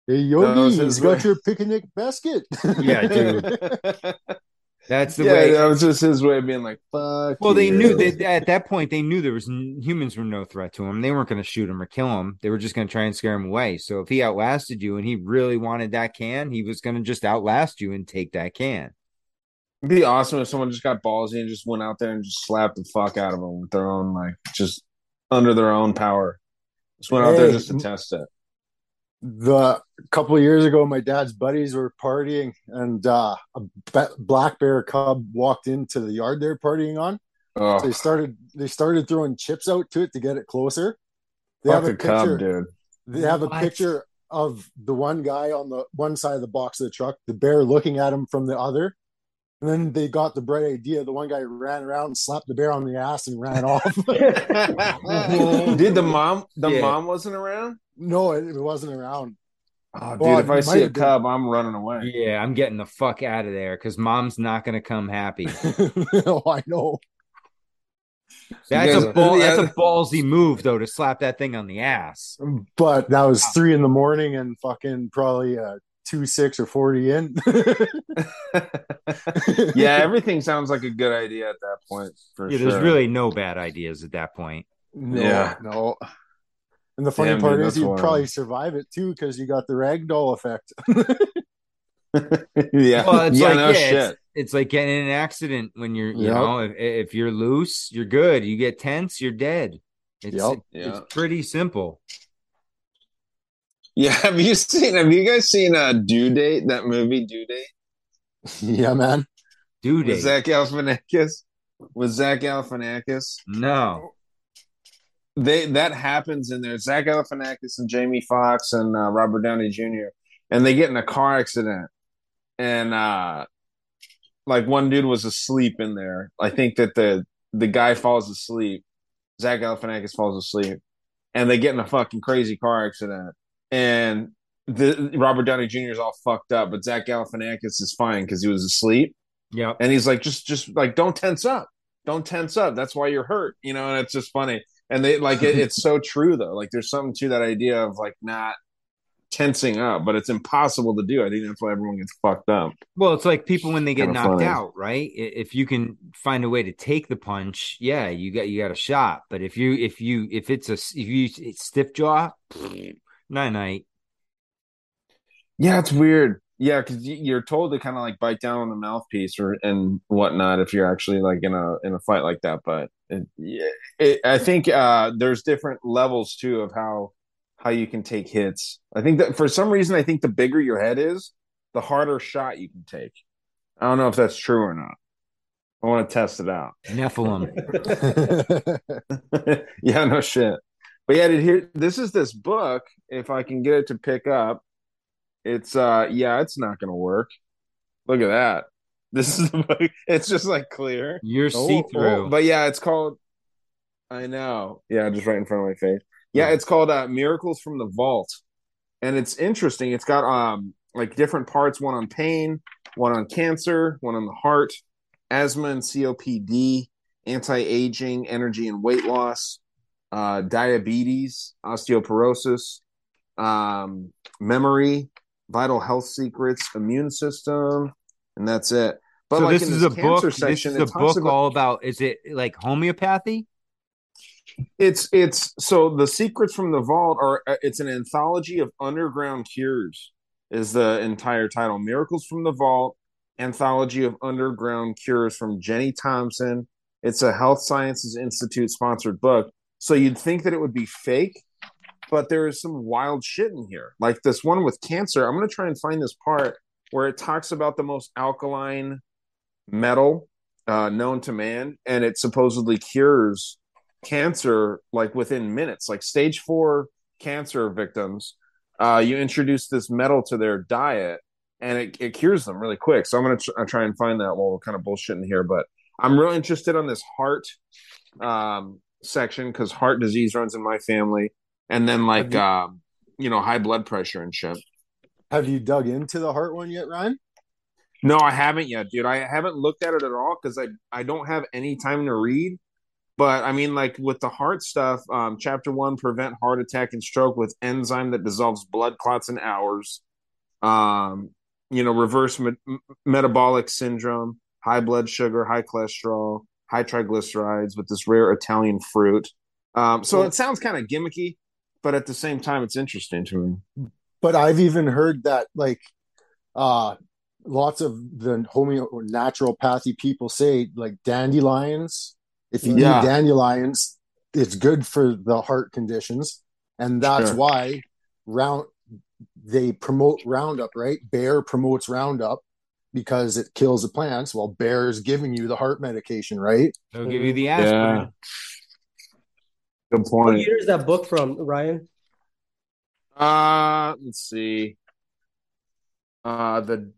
Hey, That was Yogi, his he's got your picnic basket. Yeah, dude. That's the yeah, way. that was just his way of being like, "Fuck." Well, they knew that at that point they knew there was humans were no threat to him. They weren't going to shoot him or kill him. They were just going to try and scare him away. So if he outlasted you and he really wanted that can, he was going to just outlast you and take that can. It'd be awesome if someone just got ballsy and just went out there and just slapped the fuck out of them with their own, like, just under their own power. Just went out there just to test it. The couple of years ago, my dad's buddies were partying, and uh, a black bear cub walked into the yard they're partying on. Oh. So they started they started throwing chips out to it to get it closer. They Fuck have a the cub, picture. dude. They have a What? picture of the one guy on the one side of the box of the truck, the bear looking at him from the other. And then they got the bright idea. The one guy ran around, and slapped the bear on the ass, and ran off. Did the mom? The Yeah. mom wasn't around. no, it, it wasn't around. Oh, dude! Well, if I see a have been. cub, I'm running away. Yeah, I'm getting the fuck out of there because mom's not gonna come happy. oh, I know. That's a ball, yeah. that's a ballsy move though to slap that thing on the ass. But that was three in the morning and fucking probably uh, two six or forty in. yeah, everything sounds like a good idea at that point. For Yeah, sure. there's really no bad ideas at that point. No, Yeah. no. And the funny Damn, part dude, is you'd wild. probably survive it too because you got the ragdoll effect. yeah. Well, it's yeah, like no yeah, shit. it's, it's like getting in an accident when you're you Yep. know if, if you're loose, you're good. You get tense, you're dead. It's, Yep. it's Yeah. pretty simple. Yeah, have you seen? Have you guys seen uh, Due Date? That movie, Due Date, yeah, man. Dude, with Zach Galifianakis. With Zach Galifianakis, no. they that happens in there. Zach Galifianakis and Jamie Foxx and uh, Robert Downey Jr. and they get in a car accident, and uh, like one dude was asleep in there. I think that the the guy falls asleep. Zach Galifianakis falls asleep, and they get in a fucking crazy car accident. And the Robert Downey Jr. is all fucked up, but Zach Galifianakis is fine because he was asleep. Yeah, And he's like, just, just like, don't tense up, don't tense up. That's why you're hurt, you know. And it's just funny. And they like it, it's so true though. Like, there's something to that idea of like not tensing up, but it's impossible to do. I think that's why everyone gets fucked up. Well, it's like people when they get Kinda knocked funny. out, right? If you can find a way to take the punch, yeah, you got you got a shot. But if you if you if it's a if you it's stiff jaw, night night. Yeah, it's weird. Yeah, because you're told to kind of like bite down on the mouthpiece or and whatnot if you're actually like in a in a fight like that. But it, it, I think uh, there's different levels too of how how you can take hits. I think that for some reason, I think the bigger your head is, the harder shot you can take. I don't know if that's true or not. I want to test it out. Nephilim. yeah, no shit. But yeah, did here this is this book. If I can get it to pick up, it's uh yeah, it's not gonna work. Look at that. This is the book. It's just like clear. You're Oh, see through. oh, But yeah, it's called I know. Yeah, just right in front of my face. Yeah, it's called uh Miracles from the Vault. And it's interesting. It's got um like different parts, one on pain, one on cancer, one on the heart, asthma and COPD, anti-aging, energy and weight loss, uh, diabetes, osteoporosis, um, memory, vital health secrets, immune system, and that's it. But so like this in is a book. This section, is a book all about. Is it like homeopathy? It's it's so the secrets from the vault are uh, it's an anthology of underground cures is the entire title. Miracles from the vault, anthology of underground cures from Jenny Thompson. It's a Health Sciences Institute sponsored book. So you'd think that it would be fake, but there is some wild shit in here. Like this one with cancer. I'm going to try and find this part where it talks about the most alkaline metal uh, known to man, and it supposedly cures cancer like within minutes. Like stage four cancer victims, uh, you introduce this metal to their diet, and it, it cures them really quick. So I'm gonna tr- try and find that while we're kind of bullshitting here, but I'm real interested on this heart um, section because heart disease runs in my family, and then like you- um, you know high blood pressure and shit. Have you dug into the heart one yet, Ryan? No, I haven't yet, dude. I haven't looked at it at all because I I don't have any time to read. But I mean, like with the heart stuff, um, chapter one, prevent heart attack and stroke with enzyme that dissolves blood clots in hours. Um, you know, reverse me- metabolic syndrome, high blood sugar, high cholesterol, high triglycerides with this rare Italian fruit. Um, so it sounds kind of gimmicky, but at the same time, it's interesting to me. But I've even heard that like uh lots of the homeo or naturopathy people say like dandelions. If you Yeah. eat dandelions, it's good for the heart conditions, and that's Sure. why round they promote Roundup, right? Bayer promotes Roundup because it kills the plants, while Bayer's giving you the heart medication, right? They'll give you the Yeah. aspirin. Good What point. year is that book from, Ryan? Uh, let's see. Uh, the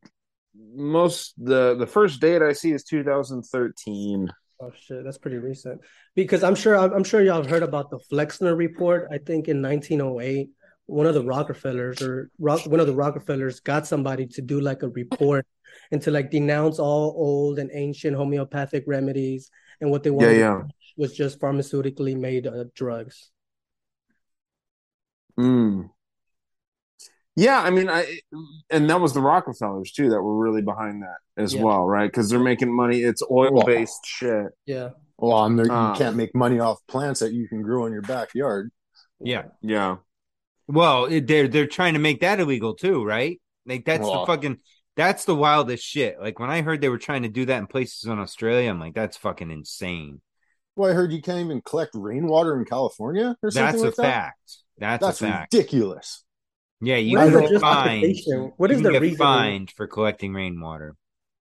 most the the first date I see is 2013. Oh shit, that's pretty recent. Because I'm sure I'm, I'm sure y'all have heard about the Flexner report. I think in 1908, one of the Rockefellers or Rock, one of the Rockefellers got somebody to do like a report and to like denounce all old and ancient homeopathic remedies and what they wanted yeah. was just pharmaceutically made uh, drugs. Mm. Yeah, I mean, I and that was the Rockefellers too that were really behind that as Yeah. well, right? Because they're making money. It's oil based shit. Yeah. Well, and there- Uh, you can't make money off plants that you can grow in your backyard. Yeah. Yeah. Well, it- they're they're trying to make that illegal too, right? Like that's Well- the fucking that's the wildest shit. Like when I heard they were trying to do that in places in Australia, I'm like, that's fucking insane. Well, I heard you can't even collect rainwater in California or something That's a like that. fact. That's, That's a fact. ridiculous. Yeah, you What is can the get fined. justification? What You is can the get reasoning? fined for collecting rainwater?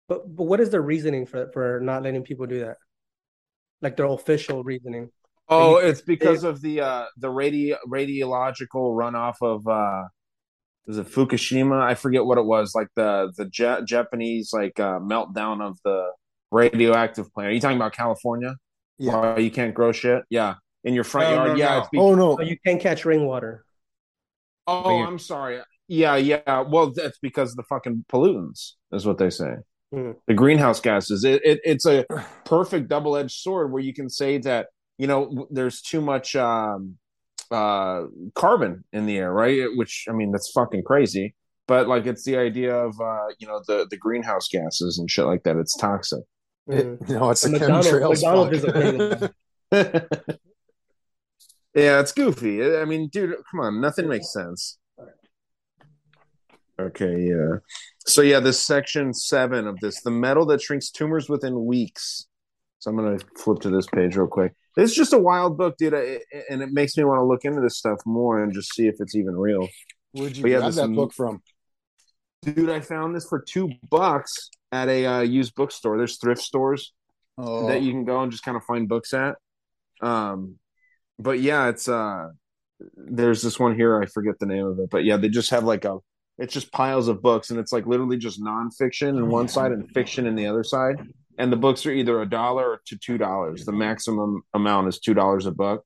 But but what is the reasoning for for not letting people do that? Like their official reasoning. Oh, Like, it's because of the uh the radio radiological runoff of uh was it Fukushima? I forget what it was. Like the the ja- Japanese like uh meltdown of the radioactive plant. Are you talking about California? Yeah. Why you can't grow shit? Yeah. In your front No, yard? no, yeah, no. it's be- Oh no, So you can't catch rainwater. Oh, I'm sorry. Yeah, yeah. Well, that's because of the fucking pollutants is what they say. Hmm. The greenhouse gases. It, it it's a perfect double edged sword where you can say that you know there's too much um, uh, carbon in the air, right? Which I mean that's fucking crazy. But like it's the idea of uh, you know the the greenhouse gases and shit like that. It's toxic. It- no, it's a And McDonald's- chemtrails. McDonald's fuck. is okay with Yeah, it's goofy. I mean, dude, come on, nothing makes sense. Okay, yeah. So yeah, this section seven of this, the metal that shrinks tumors within weeks. So I'm gonna flip to this page real quick. It's just a wild book, dude, I- and it makes me want to look into this stuff more and just see if it's even real. Where'd you But yeah, grab this- that book from? Dude, I found this for two bucks at a uh, used bookstore. There's thrift stores Oh, that you can go and just kind of find books at. Um, but yeah, it's uh, there's this one here. I forget the name of it, but yeah, they just have like a. It's just piles of books, and it's like literally just nonfiction in one side and fiction in the other side. And the books are either a dollar to two dollars. The maximum amount is two dollars a book.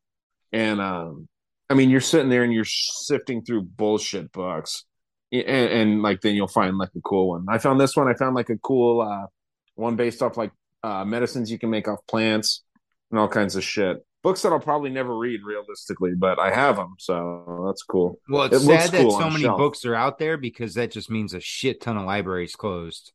And um, I mean, you're sitting there and you're sifting through bullshit books, and, and like then you'll find like a cool one. I found this one. I found like a cool uh, one based off like uh, medicines you can make off plants and all kinds of shit. Books that I'll probably never read realistically, but I have them, so that's cool. Well, it's It sad that cool so many shelf. books are out there because that just means a shit ton of libraries closed.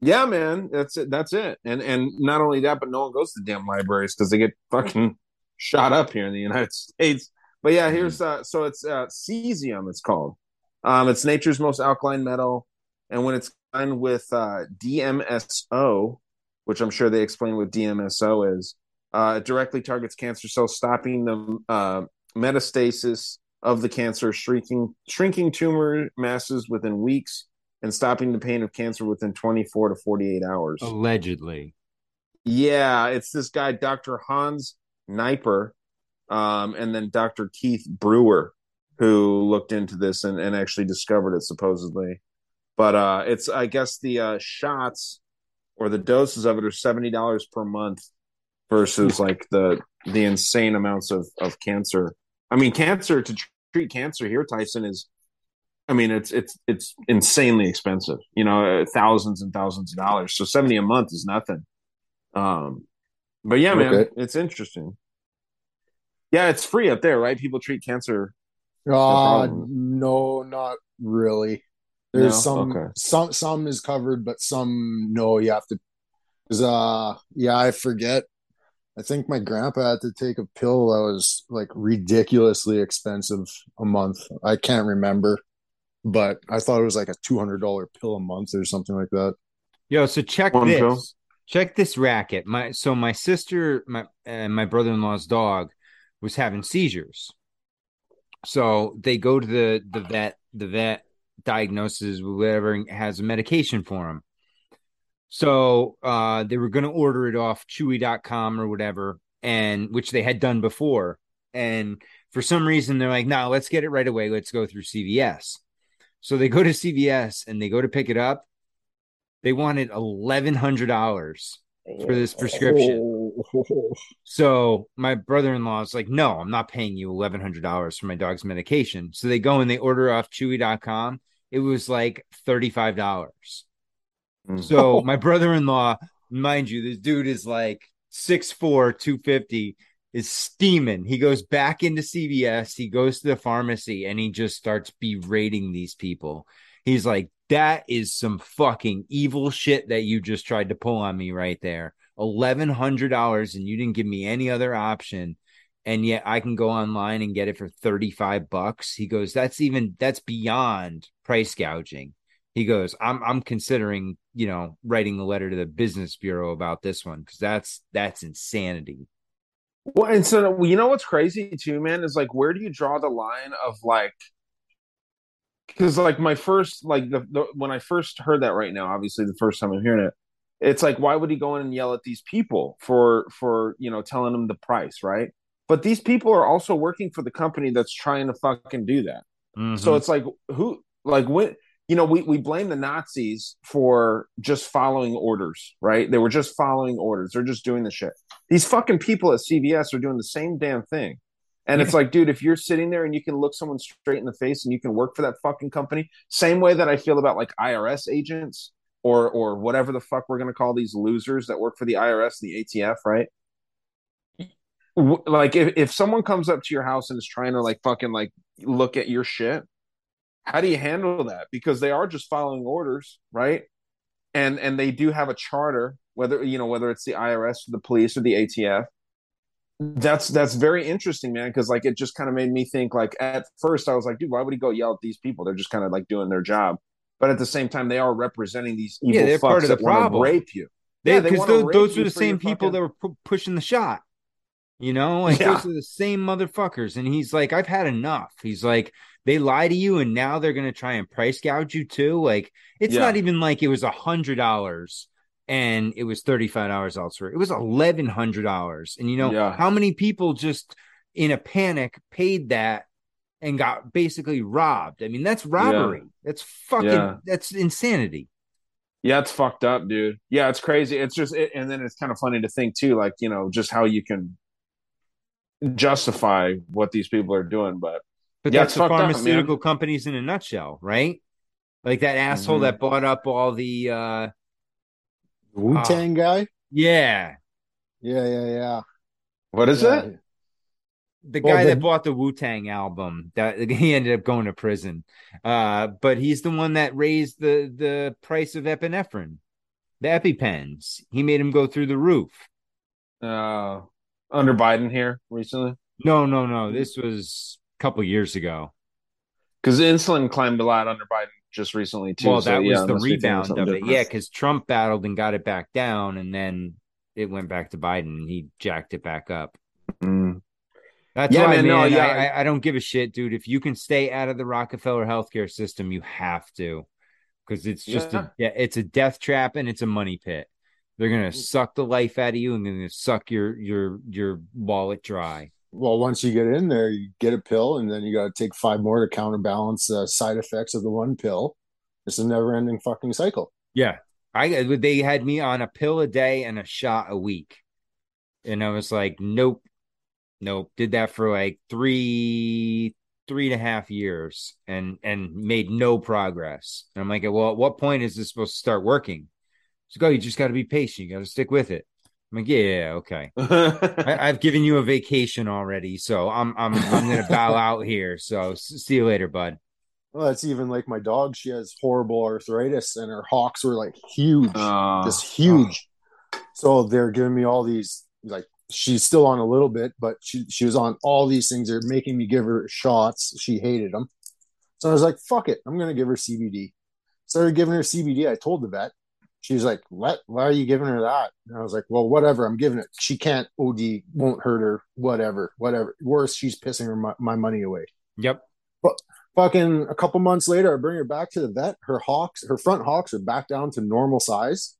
Yeah, man, that's it. That's it. And and not only that, but no one goes to damn libraries because they get fucking shot up here in the United States. But yeah, here's uh, so it's uh, cesium. It's called. Um, it's nature's most alkaline metal, and when it's combined with uh, DMSO, which I'm sure they explain what DMSO is, uh, it directly targets cancer cells, stopping the uh, metastasis of the cancer, shrinking shrinking tumor masses within weeks, and stopping the pain of cancer within 24 to 48 hours. Allegedly. Yeah, it's this guy, Dr. Hans Nieper, um, and then Dr. Keith Brewer, who looked into this and, and actually discovered it supposedly. But uh, it's, I guess, the uh, shots or the doses of it are seventy dollars per month versus like the the insane amounts of of cancer. I mean, cancer to treat cancer here, Tyson is. I mean, it's it's it's insanely expensive. You know, uh, thousands and thousands of dollars. So seventy a month is nothing. Um, but yeah, man, Okay. it's interesting. Yeah, it's free up there, right? People treat cancer. Uh, no, not really. There's No? some Okay. some some is covered, but some no. You have to. Cause uh, yeah, I forget. I think my grandpa had to take a pill that was like ridiculously expensive a month. I can't remember, but I thought it was like a two hundred dollar pill a month or something like that. Yo, so check One this. pill. Check this racket. My so my sister, my and my brother-in-law's dog was having seizures. So they go to the the vet the vet diagnoses whatever has a medication for him. So uh, they were going to order it off Chewy.com or whatever, and which they had done before. And for some reason, they're like, "No, let's get it right away. Let's go through CVS." So they go to CVS and they go to pick it up. They wanted eleven hundred dollars for this prescription. So my brother-in-law is like, "No, I'm not paying you eleven hundred dollars for my dog's medication." So they go and they order off Chewy.com. It was like thirty-five dollars. Mm. So my brother-in-law, mind you, this dude is like 6'4, 250, is steaming. He goes back into CVS, he goes to the pharmacy, and he just starts berating these people. He's like, that is some fucking evil shit that you just tried to pull on me right there. Eleven hundred dollars, and you didn't give me any other option. And yet I can go online and get it for 35 bucks. He goes, that's even that's beyond price gouging he goes i'm i'm considering you know writing a letter to the business bureau about this one because that's that's insanity Well, and so you know what's crazy too, man, is like where do you draw the line of like because like my first like the, the when I first heard that right now, obviously the first time I'm hearing it, it's like why would he go in and yell at these people for for you know telling them the price, right? But these people are also working for the company that's trying to fucking do that. So mm-hmm. it's like who like when you know we we blame the Nazis for just following orders, right? They were just following orders. They're just doing the shit. These fucking people at CVS are doing the same damn thing. And it's like, dude, if you're sitting there and you can look someone straight in the face and you can work for that fucking company, same way that I feel about like IRS agents or or whatever the fuck we're gonna call these losers that work for the IRS, and the ATF, right? Like if, if someone comes up to your house and is trying to like fucking like look at your shit, how do you handle that? Because they are just following orders, right? And and they do have a charter, whether you know whether it's the IRS or the police or the ATF. That's that's very interesting, man. Because like it just kind of made me think. Like at first, I was like, dude, why would he go yell at these people? They're just kind of like doing their job. But at the same time, they are representing these evil yeah they're fucks part of the problem rape you. they Yeah, because wanna those, those were the same people fucking- that were pu- pushing the shot you know like Yeah. those are the same motherfuckers and he's like i've had enough he's like they lie to you and now they're gonna try and price gouge you too like it's Yeah. not even like it was a hundred dollars and it was $35 elsewhere it was $1100 and you know Yeah. how many people just in a panic paid that and got basically robbed i mean that's robbery that's fucking Yeah. that's insanity Yeah, it's fucked up, dude. Yeah, it's crazy. It's just, it, and then it's kind of funny to think too, like you know, just how you can justify what these people are doing. But But yeah, that's the fucked up, pharmaceutical companies in a nutshell, right? Like that asshole Mhm. that bought up all the uh Wu Tang guy. yeah, Yeah, yeah, yeah. What is Yeah. it? the Well, guy the- that bought the Wu Tang album that he ended up going to prison. Uh, but he's the one that raised the the price of epinephrine, the EpiPens. He made him go through the roof. Uh, under Biden here recently, No, no, no. This was a couple years ago. because insulin climbed a lot under Biden just recently too. well, so, that yeah, was the we think rebound of it. different. Yeah, because Trump battled and got it back down, and then it went back to Biden, and he jacked it back up. Mm. That's Yeah, why, man, man. no, I, yeah. I, I don't give a shit, dude. If you can stay out of the Rockefeller healthcare system, you have to, because it's just a yeah, it's a death trap and it's a money pit. They're gonna suck the life out of you and they're suck your your your wallet dry. Well, once you get in there, you get a pill, and then you got to take five more to counterbalance the side effects of the one pill. It's a never-ending fucking cycle. Yeah, I they had me on a pill a day and a shot a week, and I was like, nope, nope. Did that for like three three and a half years and and made no progress. And I'm like, well, at what point is this supposed to start working? So oh, go, you just got to be patient. You got to stick with it. I'm like, yeah, yeah, yeah, okay. I, I've given you a vacation already, so I'm I'm I'm gonna bow out here. So see you later, bud. Well, that's even like my dog. She has horrible arthritis, and her hocks were like huge, Uh, just huge. So they're giving me all these. Like she's still on a little bit, but she she was on all these things. They're making me give her shots. She hated them, so I was like, "Fuck it, I'm gonna give her CBD." Started giving her CBD. I told the vet. She's like, "What? Why are you giving her that?" And I was like, "Well, whatever. I'm giving it. She can't OD. Won't hurt her. Whatever. Whatever. Worse, she's pissing her my, my money away." Yep. But Fucking a couple months later, I bring her back to the vet. Her hocks, her front hocks are back down to normal size.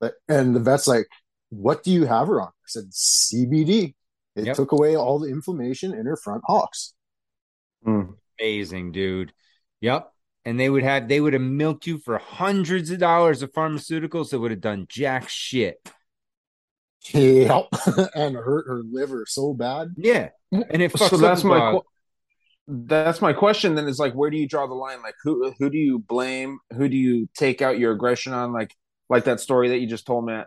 But and the vet's like, "What do you have her on?" I said, "CBD." It Yep. took away all the inflammation in her front hocks. Hmm. Amazing, dude. Yep. And they would have they would have milked you for hundreds of dollars of pharmaceuticals that would have done jack shit. Yep, and hurt her liver so bad. Yeah, and it fucks so that's up my qu- that's my question then is like where do you draw the line? Like who who do you blame? Who do you take out your aggression on? Like like that story that you just told matt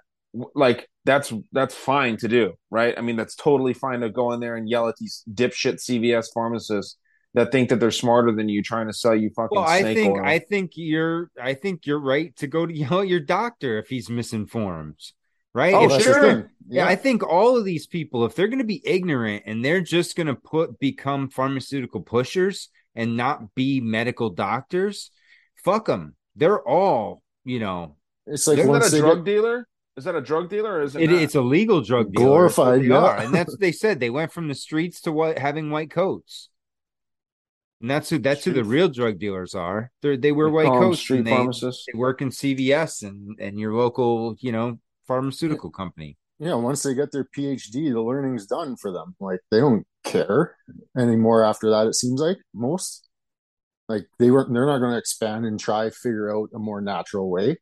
like that's that's fine to do right? I mean that's totally fine to go in there and yell at these dipshit cvs pharmacists that think that they're smarter than you trying to sell you fucking Well, I snake think oil. I think you're I think you're right to go to yell at your doctor if he's misinformed. Right? Oh, If that's they're- the thing. Yeah. Yeah. I think all of these people, if they're gonna be ignorant and they're just gonna put become pharmaceutical pushers and not be medical doctors, fuck them. They're all, you know, It's like is like that a drug get, dealer is that a drug dealer or is it, it, it's a legal drug dealer. Glorified, That's yeah. are. And that's what they said. They went from the streets to what having white coats. And that's who that's who the real drug dealers are. They they wear white coats. street and they, pharmacists. they work in CVS and and your local, you know, pharmaceutical company. yeah, once they get their PhD, the learning's done for them. Like they don't care anymore after that. It seems like most, like they weren't. They're not going to expand and try figure out a more natural way.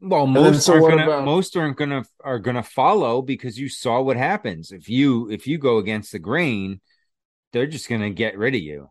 Well, most so aren't gonna about- most aren't gonna are gonna follow because you saw what happens if you if you go against the grain, they're just gonna get rid of you.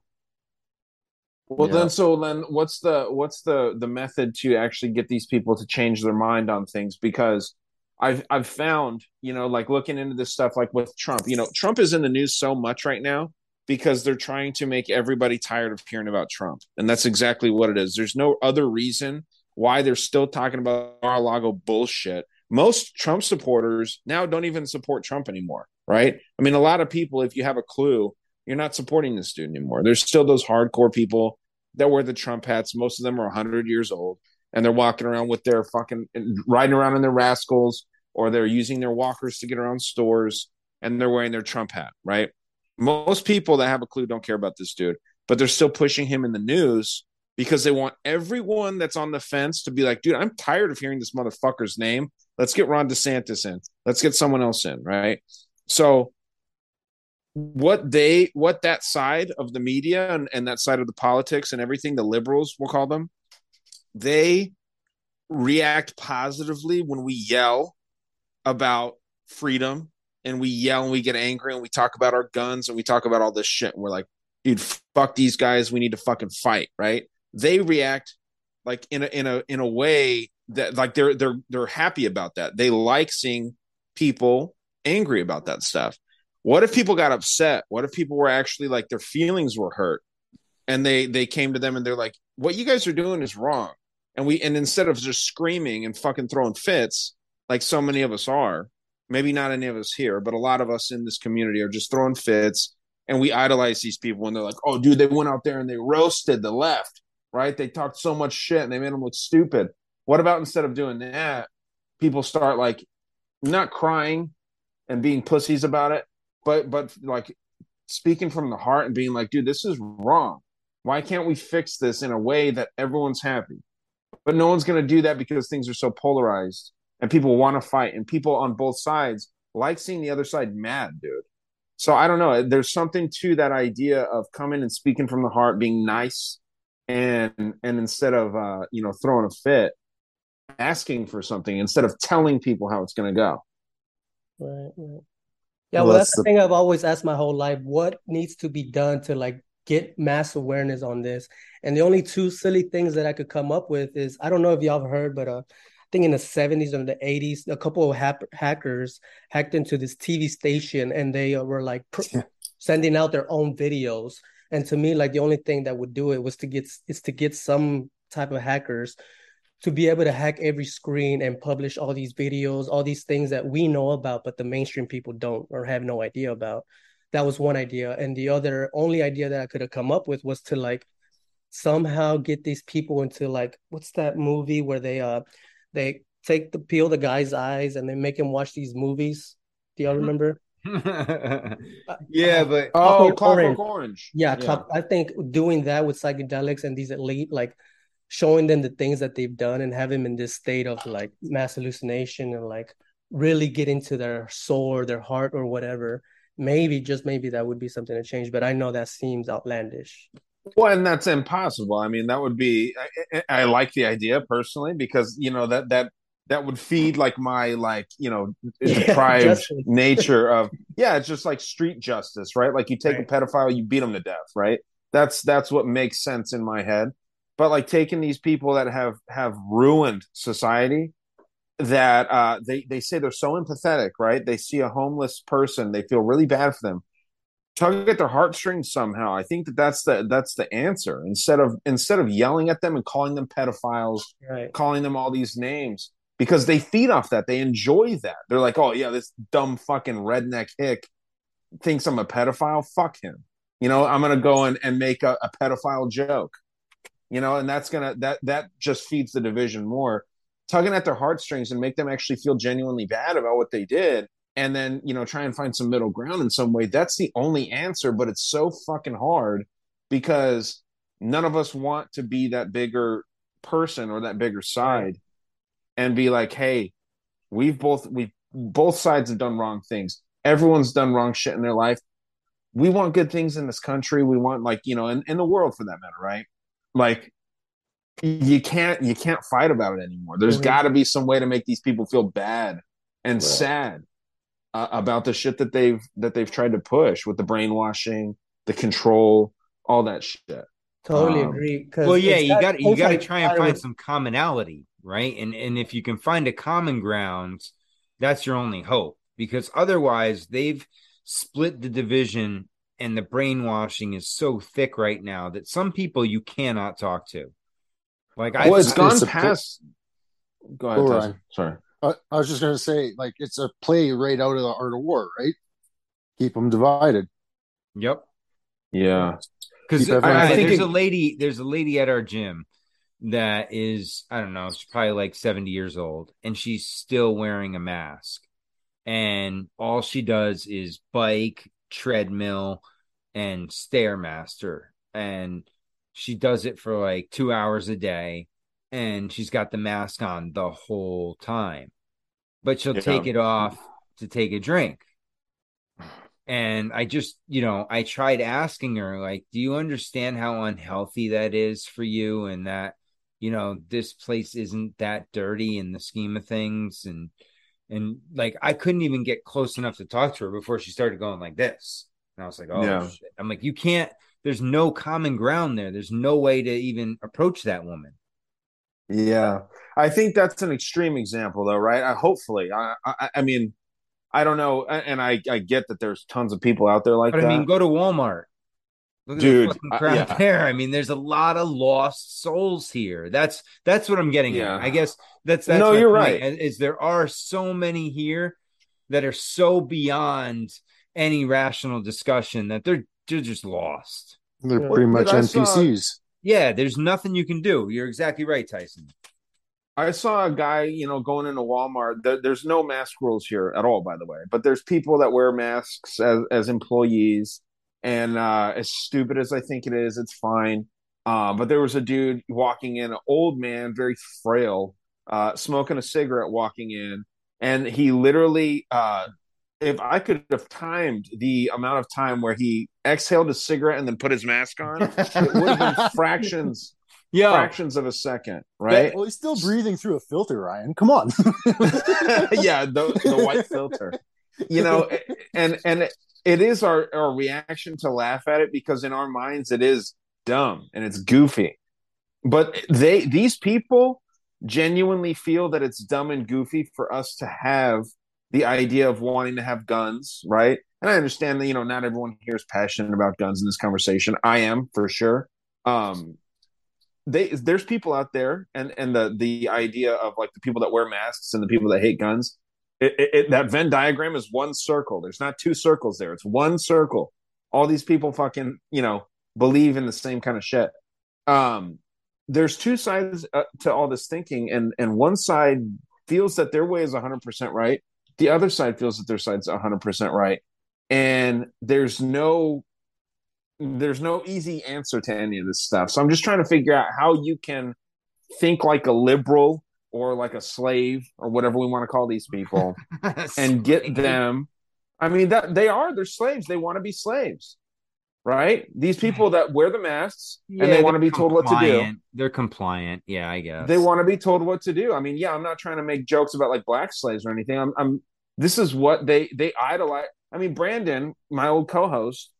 Well, Yeah. then, so then, what's the what's the the method to actually get these people to change their mind on things? Because I've I've found, you know, like looking into this stuff, like with Trump, you know, Trump is in the news so much right now because they're trying to make everybody tired of hearing about Trump, and that's exactly what it is. There's no other reason why they're still talking about Mar-a-Lago bullshit. Most Trump supporters now don't even support Trump anymore, right? I mean, a lot of people, if you have a clue, you're not supporting this dude anymore. There's still those hardcore people that wear the Trump hats. Most of them are 100 years old, and they're walking around with their fucking riding around in their rascals, or they're using their walkers to get around stores, and they're wearing their Trump hat, right? Most people that have a clue don't care about this dude, but they're still pushing him in the news because they want everyone that's on the fence to be like, dude, I'm tired of hearing this motherfucker's name. Let's get Ron DeSantis in. Let's get someone else in, right? So what they what that side of the media and, and that side of the politics and everything the liberals we'll call them they react positively when we yell about freedom and we yell and we get angry and we talk about our guns and we talk about all this shit. And we're like dude fuck these guys. We need to fucking fight right? They react like in a in a in a way that like they're they're they're happy about that. They like seeing people angry about that stuff what if people got upset? What if people were actually like their feelings were hurt? And they they came to them and they're like what you guys are doing is wrong. And we and instead of just screaming and fucking throwing fits like so many of us are maybe not any of us here but a lot of us in this community are just throwing fits and we idolize these people and they're like oh dude they went out there and they roasted the left right? They talked so much shit and they made them look stupid. What about instead of doing that people start like not crying and being pussies about it but but like speaking from the heart and being like dude this is wrong. Why can't we fix this in a way that everyone's happy? But no one's going to do that because things are so polarized and people want to fight and people on both sides like seeing the other side mad dude. So i don't know. There's something to that idea of coming and speaking from the heart being nice and and instead of uh you know throwing a fit asking for something instead of telling people how it's going to go. Right, right. Yeah, Well, well, that's that's the thing I've always asked my whole life. What needs to be done to like get mass awareness on this? And the only two silly things that I could come up with is I don't know if y'all have heard, but uh, I think in the 70s or the 80s, a couple of hap- hackers hacked into this TV station and they uh, were like pr- sending out their own videos. And to me, like the only thing that would do it was to get is to get some type of hackers to be able to hack every screen and publish all these videos, all these things that we know about, but the mainstream people don't or have no idea about. That was one idea. And the other only idea that I could have come up with was to like somehow get these people into like what's that movie where they uh they take the peel the guy's eyes and they make him watch these movies. Do y'all mm-hmm. remember? Uh, yeah, uh, but Oh, Clockwork Clockwork Orange. Yeah, Yeah. Clock- I think doing that with psychedelics and these elite, like showing them the things that they've done and have them in this state of like mass hallucination and like really get into their soul or their heart or whatever. Maybe, just maybe that would be something to change. But I know that seems outlandish. Well, and that's impossible. I mean, that would be. I, I like the idea personally because you know that that that would feed like my like you know Yeah, deprived nature of yeah. It's just like street justice, right? Like you take a pedophile, you beat them to death, right? That's that's what makes sense in my head. But like taking these people that have have ruined society, that uh, they they say they're so empathetic, right? They see a homeless person, they feel really bad for them tug at their heartstrings somehow. I think that that's the that's the answer. Instead of instead of yelling at them and calling them pedophiles, Right. calling them all these names, because they feed off that. They enjoy that. They're like, oh yeah, this dumb fucking redneck hick thinks I'm a pedophile. Fuck him. You know, I'm gonna go and, and make a, a pedophile joke. You know, and that's gonna that that just feeds the division more. Tugging at their heartstrings and make them actually feel genuinely bad about what they did and then you know try and find some middle ground in some way that's the only answer but it's so fucking hard because none of us want to be that bigger person or that bigger side and be like hey we've both we both sides have done wrong things. Everyone's done wrong shit in their life. We want good things in this country. We want like you know in, in the world for that matter right like you can't you can't fight about it anymore there's Mhm. got to be some way to make these people feel bad and Right. sad uh, about the shit that they've that they've tried to push with the brainwashing, the control, all that shit. Totally Um, agree. 'cause Well, yeah, you got you got to try and find some commonality, right? And and if you can find a common ground, that's your only hope because otherwise they've split the division and the brainwashing is so thick right now that some people you cannot talk to. Like I well, it's gone it's a- past. Go ahead, Go, Sorry. I, I was just going to say, like, it's a play right out of the art of war, right? Keep them divided. Yep. Yeah. Because Keep I think there's it- a lady, there's a lady at our gym that is, I don't know, she's probably like 70 years old, and she's still wearing a mask. And all she does is bike, treadmill, and stairmaster. And she does it for like two hours a day, and she's got the mask on the whole time. But she'll Yeah. take it off to take a drink. And I just, you know, I tried asking her, like, do you understand how unhealthy that is for you? And that, you know, this place isn't that dirty in the scheme of things. And, and like, I couldn't even get close enough to talk to her before she started going like this. And I was like, oh, Yeah. shit. I'm like, you can't, there's no common ground there. There's no way to even approach that woman. Yeah, I think that's an extreme example, though, right? I, hopefully, I, I, I mean, I don't know, and I, I get that there's tons of people out there like But that. I mean, go to Walmart. Look at Dude, the fucking I- crowd yeah. there. I mean, there's a lot of lost souls here. That's that's what I'm getting Yeah. at. I guess that's that's No, my you're point, right. Is there are so many here that are so beyond any rational discussion that they're they're just lost. They're Yeah. pretty much Dude, I saw- NPCs. Yeah, there's nothing you can do. You're exactly right, Tyson. I saw a guy, you know, going into Walmart. There, there's no mask rules here at all, by the way. But there's people that wear masks as, as employees, and uh, as stupid as I think it is, it's fine. Uh, but there was a dude walking in, an old man, very frail, uh, smoking a cigarette, walking in, and he literally, uh, if I could have timed the amount of time where he exhaled a cigarette and then put his mask on, it would have been fractions, Yeah. fractions of a second, right? Well, he's still breathing through a filter, Ryan. Come on. yeah, the the white filter. You know, and and it is our our reaction to laugh at it because in our minds it is dumb and it's goofy. But they these people genuinely feel that it's dumb and goofy for us to have the idea of wanting to have guns, right? And I understand that you know not everyone here is passionate about guns in this conversation. I am for sure. Um they there's people out there and and the the idea of like the people that wear masks and the people that hate guns it, it, it- that venn diagram is one circle. There's not two circles there. It's one circle. All these people fucking you know believe in the same kind of shit. Um there's two sides uh, to all this thinking and and one side feels that their way is 100% right. The other side feels that their side's 100% right. And there's no there's no easy answer to any of this stuff. So I'm just trying to figure out how you can think like a liberal or like a slave or whatever we want to call these people and get them I mean that they are they're slaves. They want to be slaves. Right? These people that wear the masks Yeah, and they want to be told what to do. They're compliant. Yeah, I guess. They want to be told what to do. I mean, yeah, I'm not trying to make jokes about like black slaves or anything. I'm, I'm this is what they they idolize. I mean, Brandon, my old co-host,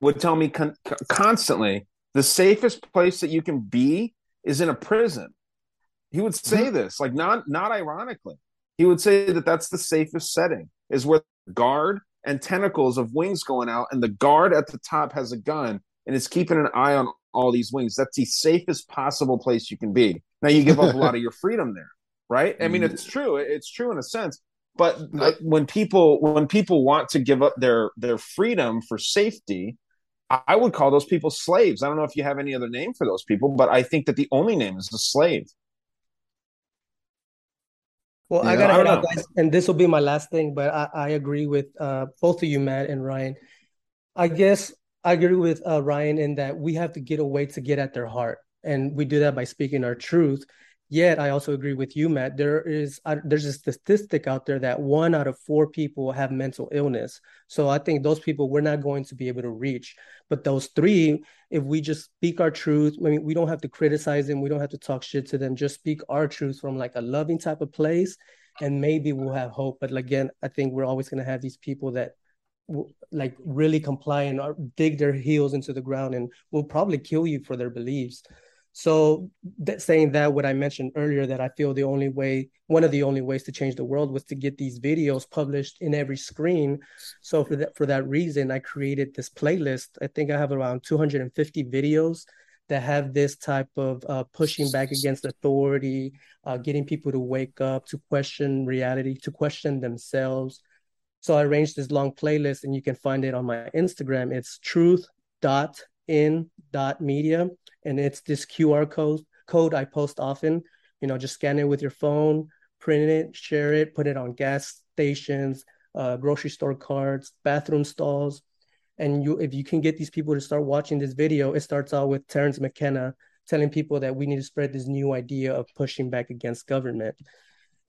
would tell me con- constantly the safest place that you can be is in a prison. He would say this, like not not ironically. He would say that that's the safest setting is where guard and tentacles of wings going out, and the guard at the top has a gun and is keeping an eye on all these wings. That's the safest possible place you can be. Now you give up a lot of your freedom there, right? I mean, it's true. It's true in a sense. But like, when people when people want to give up their their freedom for safety, I I would call those people slaves. I don't know if you have any other name for those people, but I think that the only name is the slave. Well, I gotta I head don't out, know. guys, and this will be my last thing. But I, I agree with uh, both of you, Matt and Ryan. I guess I agree with uh, Ryan in that we have to get a way to get at their heart, and we do that by speaking our truth. Yet, I also agree with you, Matt. There is uh, there's a statistic out there that one out of four people have mental illness. So I think those people we're not going to be able to reach. But those three, if we just speak our truth, I mean, we don't have to criticize them, we don't have to talk shit to them. Just speak our truth from like a loving type of place, and maybe we'll have hope. But again, I think we're always going to have these people that like really comply and are- dig their heels into the ground and will probably kill you for their beliefs. So that saying that what I mentioned earlier that I feel the only way one of the only ways to change the world was to get these videos published in every screen. So for that for that reason I created this playlist. I think I have around 250 videos that have this type of uh, pushing back against authority, uh, getting people to wake up, to question reality, to question themselves. So I arranged this long playlist and you can find it on my Instagram. It's truth dot in dot media. And it's this QR code code I post often. You know, just scan it with your phone, print it, share it, put it on gas stations, uh, grocery store carts, bathroom stalls. And you if you can get these people to start watching this video, it starts out with Terence McKenna telling people that we need to spread this new idea of pushing back against government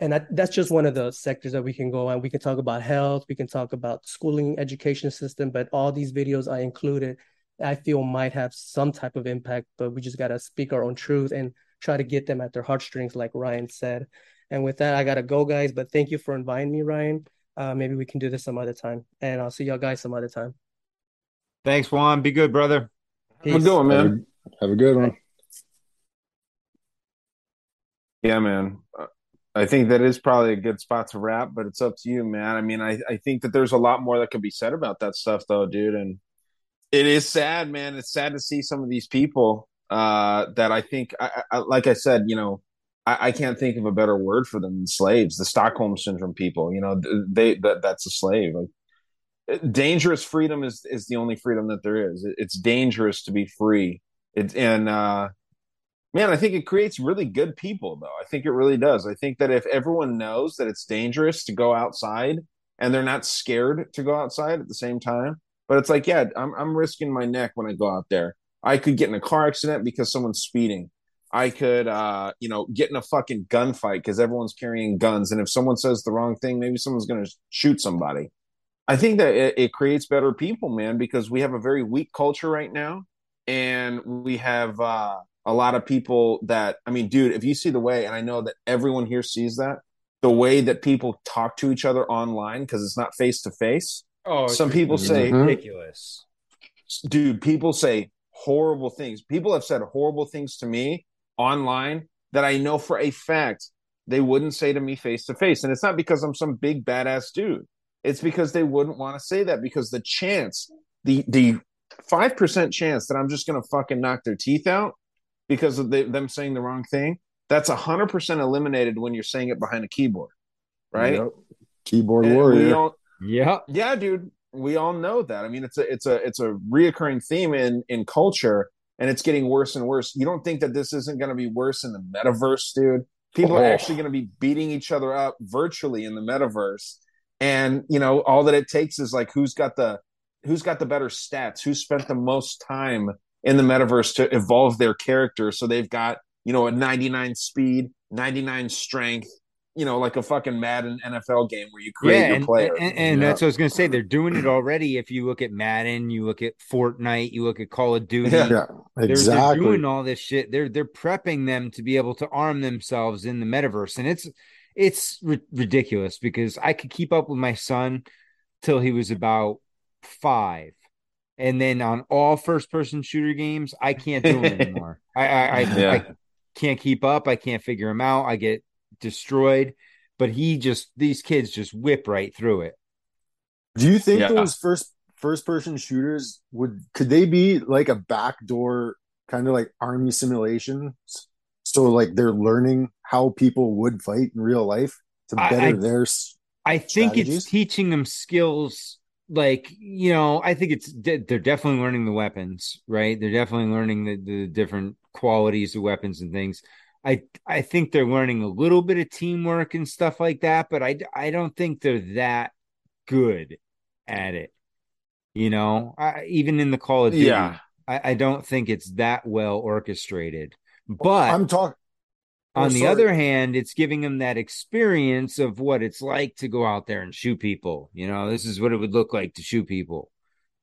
and that, that's just one of the sectors that we can go on. We can talk about health, we can talk about schooling, education system, but all these videos I included, I feel might have some type of impact. But we just gotta speak our own truth and try to get them at their heartstrings, like Ryan said. And with that, I gotta go, guys. But thank you for inviting me, Ryan. Uh, maybe we can do this some other time, and I'll see y'all guys some other time. Thanks, Juan. Be good, brother. Have a good one, man. Have a good one. Yeah, man. Uh, I think that is probably a good spot to wrap, but it's up to you, man. I mean, I, I think that there's a lot more that can be said about that stuff, though, dude. And it is sad, man. It's sad to see some of these people uh, that I think, I, I, like I said, you know, I, I can't think of a better word for them than slaves. The Stockholm syndrome people, you know, they that that's a slave. Like dangerous freedom is is the only freedom that there is. It- It's dangerous to be free. It and uh, man, I think it creates really good people, though. I think it really does. I think that if everyone knows that it's dangerous to go outside and they're not scared to go outside at the same time, but it's like, yeah, I'm I'm risking my neck when I go out there. I could get in a car accident because someone's speeding. I could, uh, you know, get in a fucking gunfight because everyone's carrying guns, and if someone says the wrong thing, maybe someone's going to shoot somebody. I think that it, it creates better people, man, because we have a very weak culture right now, and we have uh, a lot of people that, I mean, dude, if you see the way, and I know that everyone here sees that, the way that people talk to each other online because it's not face to face. Oh, some people say mm-hmm. ridiculous. dude, people say horrible things. People have said horrible things to me online that I know for a fact they wouldn't say to me face to face. And it's not because I'm some big badass dude. It's because they wouldn't want to say that because the chance, the the five percent chance that I'm just gonna fucking knock their teeth out because of the, them saying the wrong thing, that's a hundred percent eliminated when you're saying it behind a keyboard, right? Yep. Keyboard And we warrior. all- yeah, yeah, dude. We all know that. I mean, it's a it's a it's a reoccurring theme in in culture, and it's getting worse and worse. You don't think that this isn't going to be worse in the metaverse, dude? People are Oh. actually going to be beating each other up virtually in the metaverse, and you know all that it takes is like who's got the who's got the better stats, who spent the most time in the metaverse to evolve their character, so they've got you know a 99 speed, 99 strength, you know, like a fucking Madden NFL game where you create your and, player. and, and that's what I was going to say. They're doing it already. If you look at Madden, you look at Fortnite, you look at Call of Duty. Yeah, They're- They're, doing all this shit. They're they're prepping them to be able to arm themselves in the metaverse, and it's it's ri- ridiculous because I could keep up with my son till he was about five, and then on all first person shooter games, I can't do them anymore. I I, I, Yeah. I can't keep up. I can't figure them out. I get destroyed. But he just these kids just whip right through it. Do you think Yeah. those first first person shooters would could they be like a backdoor kind of like army simulations? So like they're learning how people would fight in real life to I- better I- their s- I think strategies? it's teaching them skills like you know I think it's they're definitely learning the weapons right they're definitely learning the, the different qualities of weapons and things I I think they're learning a little bit of teamwork and stuff like that but I I don't think they're that good at it you know I, even in the Call of Duty Yeah. I, I don't think it's that well orchestrated oh, but I'm talking on Oh, the other hand, it's giving them that experience of what it's like to go out there and shoot people. You know, this is what it would look like to shoot people.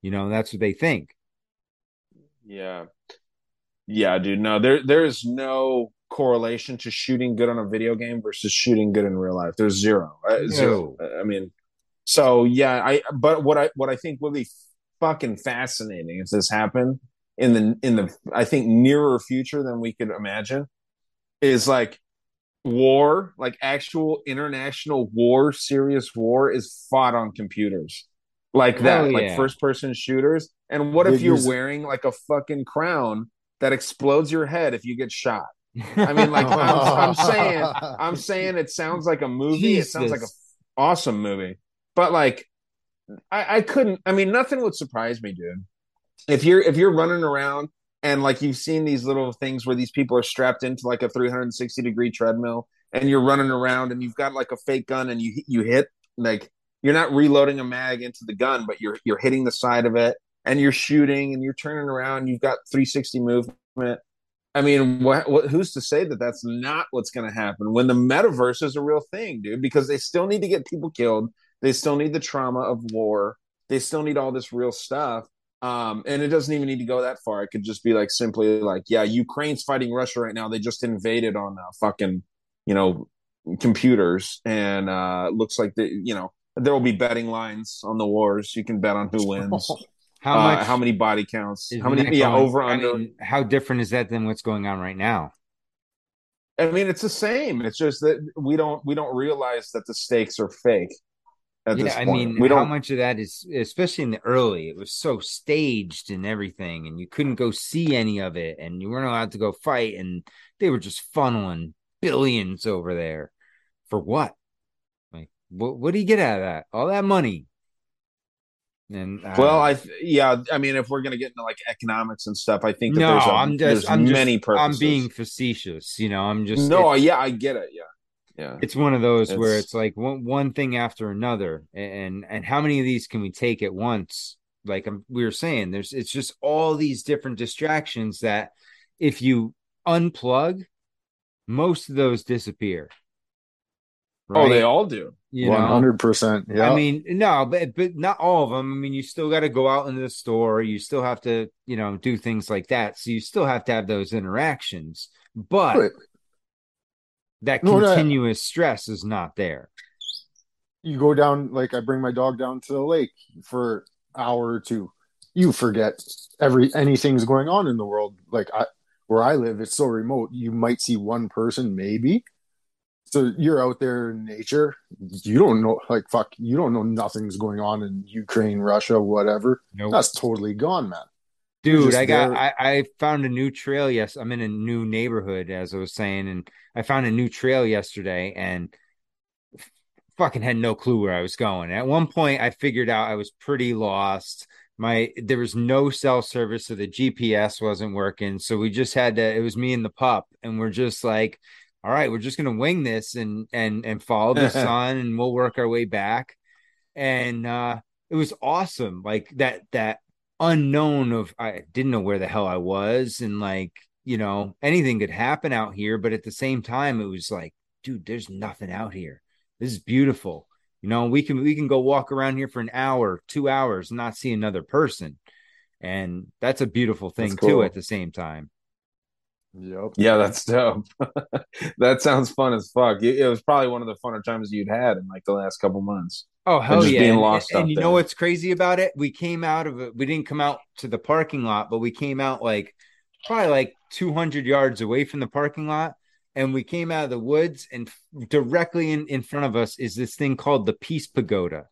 You know, that's what they think. Yeah. Yeah, dude. No, there there is no correlation to shooting good on a video game versus shooting good in real life. There's zero. Uh, zero. I mean, so yeah, I but what I what I think will be fucking fascinating if this happened in the in the I think nearer future than we could imagine is like war, like actual international war, serious war is fought on computers. Like that, Hell like first person shooters. And what if you're wearing like a fucking crown that explodes your head if you get shot? I mean, like I'm, I'm saying, I'm saying it sounds like a movie. It sounds like a Jesus. awesome movie, but like I, I couldn't. I mean, nothing would surprise me, dude. If you're if you're running around and like you've seen these little things where these people are strapped into like a 360 degree treadmill, and you're running around and you've got like a fake gun and you you hit like you're not reloading a mag into the gun, but you're you're hitting the side of it and you're shooting and you're turning around. You've got 360 movement. I mean, what, what, who's to say that that's not what's going to happen when the metaverse is a real thing, dude? Because they still need to get people killed. They still need the trauma of war. They still need all this real stuff. Um, and it doesn't even need to go that far. It could just be like simply like, yeah, Ukraine's fighting Russia right now. They just invaded on uh, fucking, you know, computers, and uh, looks like the, you know, there will be betting lines on the wars. You can bet on who wins. How Uh, much? how many body counts? How many? Yeah, going- over I under. mean, how different is that than what's going on right now? I mean, it's the same. It's just that we don't we don't realize that the stakes are fake. Yeah, I mean, we how don't. much of that is, especially in the early, it was so staged and everything, and you couldn't go see any of it, and you weren't allowed to go fight, and they were just funneling billions over there for what? Like, what? What do you get out of that? All that money? And uh, well, I th- yeah. I mean, if we're gonna get into like economics and stuff, I think that no, there's, a, I'm there's I'm just, many I'm being facetious. You know, I'm just no, yeah, I get it. Yeah, yeah. it's one of those where It's- it's like one one thing after another and and how many of these can we take at once like um, we were saying there's it's just all these different distractions that if you unplug most of those disappear Oh, they all do. You hundred percent. Yeah. I mean, no, but but not all of them. I mean, you still got to go out into the store. You still have to, you know, do things like that. So you still have to have those interactions, but Right. that No, continuous stress is not there. you go down like I bring my dog down to the lake for an hour or two. You forget every anything's going on in the world. Like I where I live, it's so remote. You might see one person, maybe. So you're out there in nature. You don't know, like fuck. You don't know nothing's going on in Ukraine, Russia, whatever. Nope. That's totally gone, man. Dude, I got. I, I found a new trail. Yes, I'm in a new neighborhood, as I was saying, and I found a new trail yesterday and fucking had no clue where I was going. At one point, I figured out I was pretty lost. My there was no cell service, so the GPS wasn't working. So we just had to. It was me and the pup, and we're just like, all right, we're just gonna wing this and and and follow the sun, and we'll work our way back. and uh it was awesome like that that unknown of i didn't know where the hell i was and like you know anything could happen out here but at the same time it was like dude there's nothing out here. This is beautiful. You know we can we can go walk around here for an hour two hours and not see another person. And that's a beautiful thing That's too at the same time Yep. Yeah, that's dope. that sounds fun as fuck. It, was probably one of the funner times you'd had in like the last couple months. Oh And hell yeah! being And, lost and out you there. know what's crazy about it? We came out of it. We didn't come out to the parking lot, but we came out like probably like 200 yards away from the parking lot, and we came out of the woods, and directly in in front of us is this thing called the Peace Pagoda.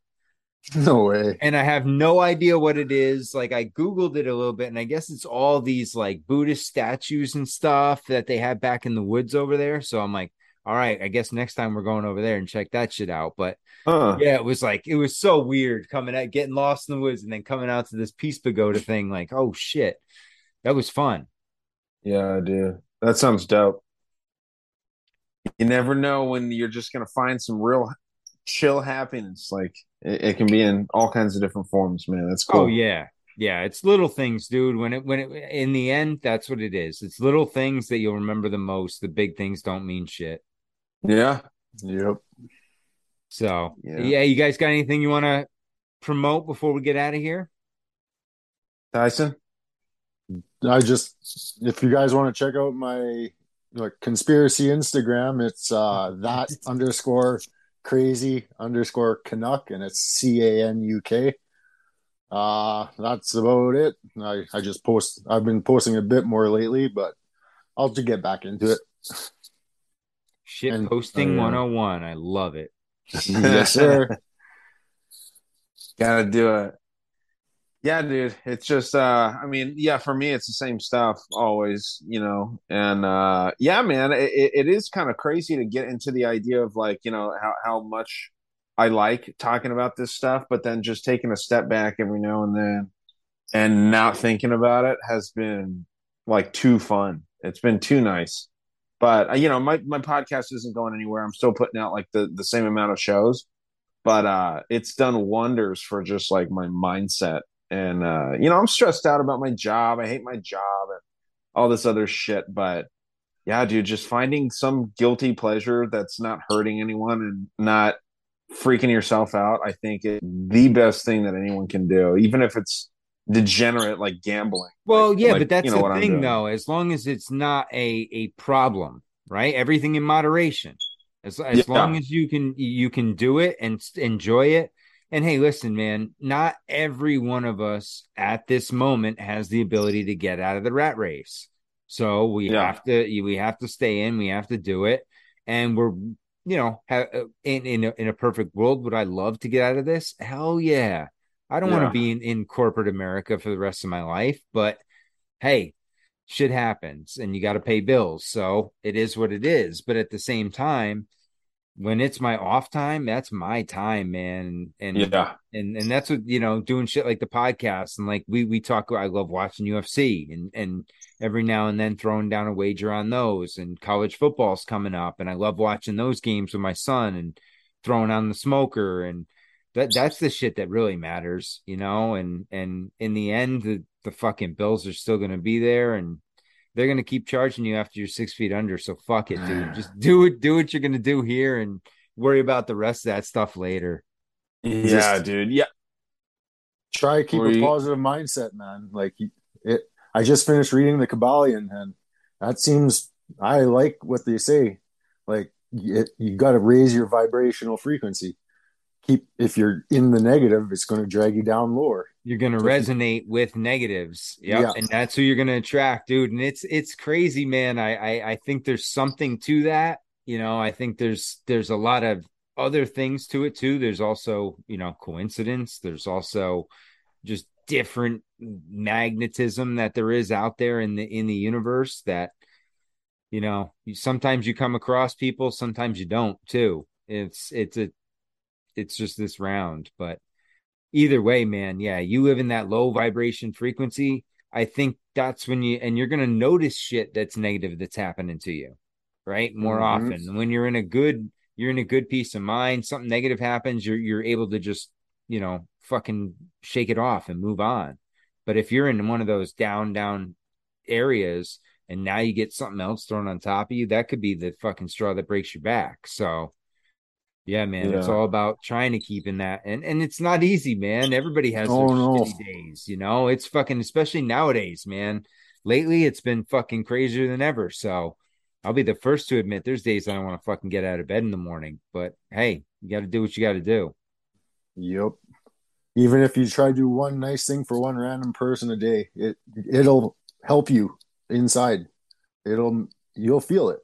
No way. And I have no idea what it is. Like I googled it a little bit, and I guess it's all these like Buddhist statues and stuff that they have back in the woods over there. So I'm like, all right, I guess next time we're going over there and check that shit out. But Huh. yeah, it was like it was so weird coming out, getting lost in the woods, and then coming out to this Peace Pagoda thing. Like, oh shit, that was fun. Yeah, dude. That sounds dope. You never know when you're just gonna find some real chill happiness. Like it, it can be in all kinds of different forms, man. That's cool. Oh yeah, yeah. It's little things, dude. When it when it in the end, that's what it is. It's little things that you'll remember the most. The big things don't mean shit. Yeah. Yep. So Yeah. yeah, you guys got anything you want to promote before we get out of here? Tyson? I just if you guys want to check out my like conspiracy Instagram, it's uh that underscore crazy underscore Canuck and it's C A N U K. Uh that's about it. I, I just post I've been posting a bit more lately, but I'll just get back into it. Shit And- posting yeah. 101. I love it. yes, sir. Gotta do it. Yeah, dude. It's just uh I mean, yeah, for me it's the same stuff always, you know. And uh yeah, man, it, it is kind of crazy to get into the idea of like, you know, how how much I like talking about this stuff, but then just taking a step back every now and then and not thinking about it has been like too fun. It's been too nice. But uh, you know, my my podcast isn't going anywhere. I'm still putting out like the the same amount of shows but uh it's done wonders for just like my mindset and uh you know i'm stressed out about my job i hate my job and all this other shit but yeah dude just finding some guilty pleasure that's not hurting anyone and not freaking yourself out i think is the best thing that anyone can do even if it's degenerate like gambling Well, Like- yeah, like, but that's you know the thing, though. As long as it's not a a problem, right? Everything in moderation. As as Yeah. long as you can you can do it and enjoy it. And hey, listen, man, not every one of us at this moment has the ability to get out of the rat race. So we Yeah. have to we have to stay in. We have to do it, and we're you know ha- uh, in in a, in a perfect world. Would I love to get out of this? Hell yeah! I don't want to be in, in corporate America for the rest of my life, but hey, shit happens and you got to pay bills. So it is what it is. But at the same time, when it's my off time, that's my time, man. And Yeah. and and that's what you know, doing shit like the podcast and like we we talk. I love watching UFC and and every now and then throwing down a wager on those. And college football's coming up, and I love watching those games with my son and throwing on the smoker and that that's the shit that really matters, you know. And and in the end, the the fucking bills are still going to be there, and they're going to keep charging you after you're six feet under. So fuck it, dude. Just do it. Do what you're going to do here, and worry about the rest of that stuff later. yeah Just- dude yeah Try to keep Were a you- positive mindset, man. Like it I just finished reading the Kybalion and that seems I like what they say. Like it, you got to raise your vibrational frequency. Keep if you're in the negative, it's going to drag you down lower. You're going to So if you- resonate with negatives. Yep. Yeah. And that's who you're going to attract, dude. And it's, it's crazy, man. I, I, I think there's something to that. You know, I think there's, there's a lot of other things to it too. There's also, you know, coincidence. There's also just different magnetism that there is out there in the, in the universe that, you know, you, sometimes you come across people, sometimes you don't too. It's, it's a, it's just this round, but either way, man, yeah, you live in that low vibration frequency. I think that's when you and you're gonna notice shit that's negative that's happening to you, right? More Mhm. often. When you're in a good, you're in a good peace of mind, something negative happens, you're you're able to just you know, fucking shake it off and move on. But if you're in one of those down, down areas and now you get something else thrown on top of you, that could be the fucking straw that breaks your back. So, yeah, man, it's all about trying to keep in that, and and it's not easy, man. Everybody has Oh, their no. shitty days, you know. It's fucking, especially nowadays, man. Lately, it's been fucking crazier than ever. So, I'll be the first to admit there's days I don't want to fucking get out of bed in the morning, but hey, you got to do what you got to do. Yep. Even if you try to do one nice thing for one random person a day, it it'll help you inside. It'll you'll feel it.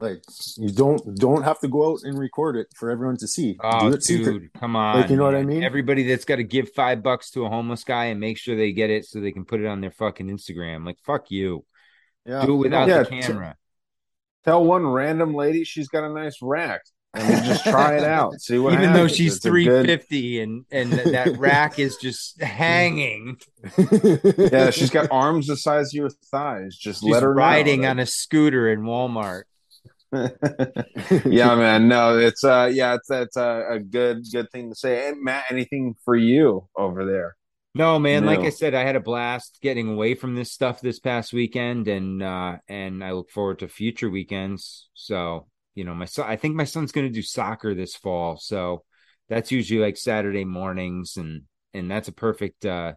Like you don't don't have to go out and record it for everyone to see. Oh, do it secret. dude, come on. Like you know what I mean? Everybody that's got to give five bucks to a homeless guy and make sure they get it so they can put it on their fucking Instagram. Like, fuck you. Yeah. Do it without Yeah, the t- camera. Tell one random lady she's got a nice rack, and we just try it out. See what Even though she's It's a good- 350 and and th- that rack is just hanging. yeah, she's got arms the size of your thighs. Just She's let her know. riding on a scooter in Walmart. yeah, man. No, it's uh, yeah, it's that's a, a good good thing to say. And Matt, anything for you over there? No, man, like I said, I had a blast getting away from this stuff this past weekend and uh and I look forward to future weekends. So, you know, my son I think my son's gonna do soccer this fall. So that's usually like Saturday mornings and and that's a perfect uh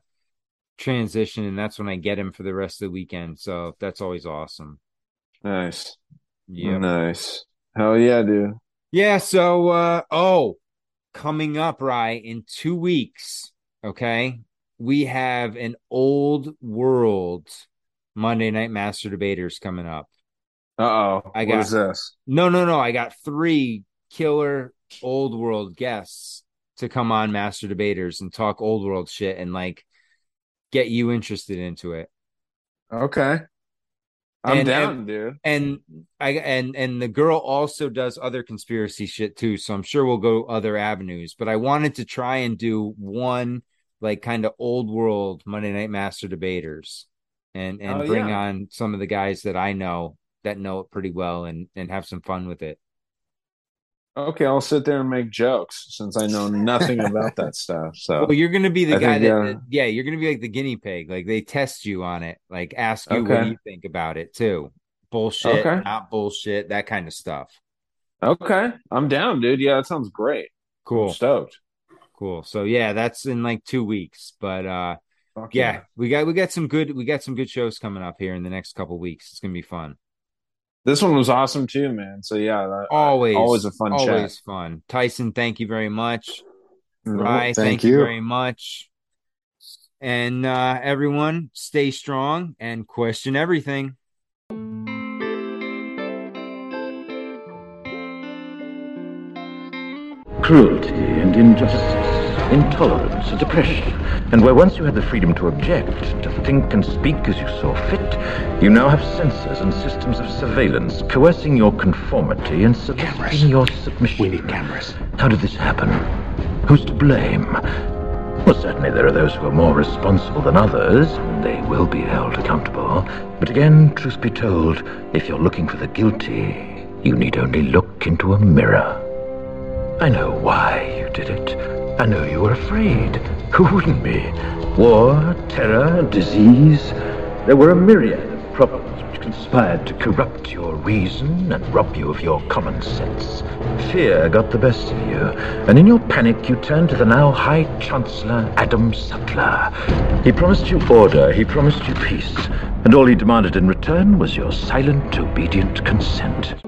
transition and that's when I get him for the rest of the weekend. So that's always awesome. Nice, Yeah. nice. Hell yeah, dude. Yeah, so uh oh, coming up right in 2 weeks, okay? We have an old world Monday Night Master Debaters coming up. Uh oh. I got is this? No, no, no. I got 3 killer old world guests to come on Master Debaters and talk old world shit and like get you interested into it. Okay. I'm And- down, and- dude. and I and and the girl also does other conspiracy shit too, so I'm sure we'll go other avenues. But I wanted to try and do one like kind of old world Monday Night Master debaters, and and Oh, bring yeah. on some of the guys that I know that know it pretty well, and and have some fun with it. Okay, I'll sit there and make jokes since I know nothing about that stuff. So Well, you're gonna be the I guy think, that, uh, that- yeah, you're gonna be like the guinea pig. Like they test you on it, like ask you what Okay. do you think about it too. Bullshit, Okay. not bullshit, that kind of stuff. Okay, I'm down, dude. Yeah, that sounds great. Cool. I'm stoked. Cool. So yeah, that's in like two weeks. But uh yeah, yeah. we got we got some good we got some good shows coming up here in the next couple weeks. It's gonna be fun. This one was awesome too, man. So yeah, that, Always always a fun always chat. fun. Tyson, thank you very much. No, Rye, thank thank you you. very much. And uh everyone, stay strong and question everything. Cruelty and injustice, intolerance and oppression. And where once you had the freedom to object, to think and speak as you saw fit, you now have censors and systems of surveillance coercing your conformity and soliciting your submission. We need cameras. How did this happen? Who's to blame? Well, certainly there are those who are more responsible than others, and they will be held accountable. But again, truth be told, if you're looking for the guilty, you need only look into a mirror. I know why you did it. I know you were afraid. Who wouldn't be? War, terror, disease. There were a myriad of problems which conspired to corrupt your reason and rob you of your common sense. Fear got the best of you, and in your panic you turned to the now High Chancellor Adam Sutler. He promised you order, he promised you peace, and all he demanded in return was your silent, obedient consent.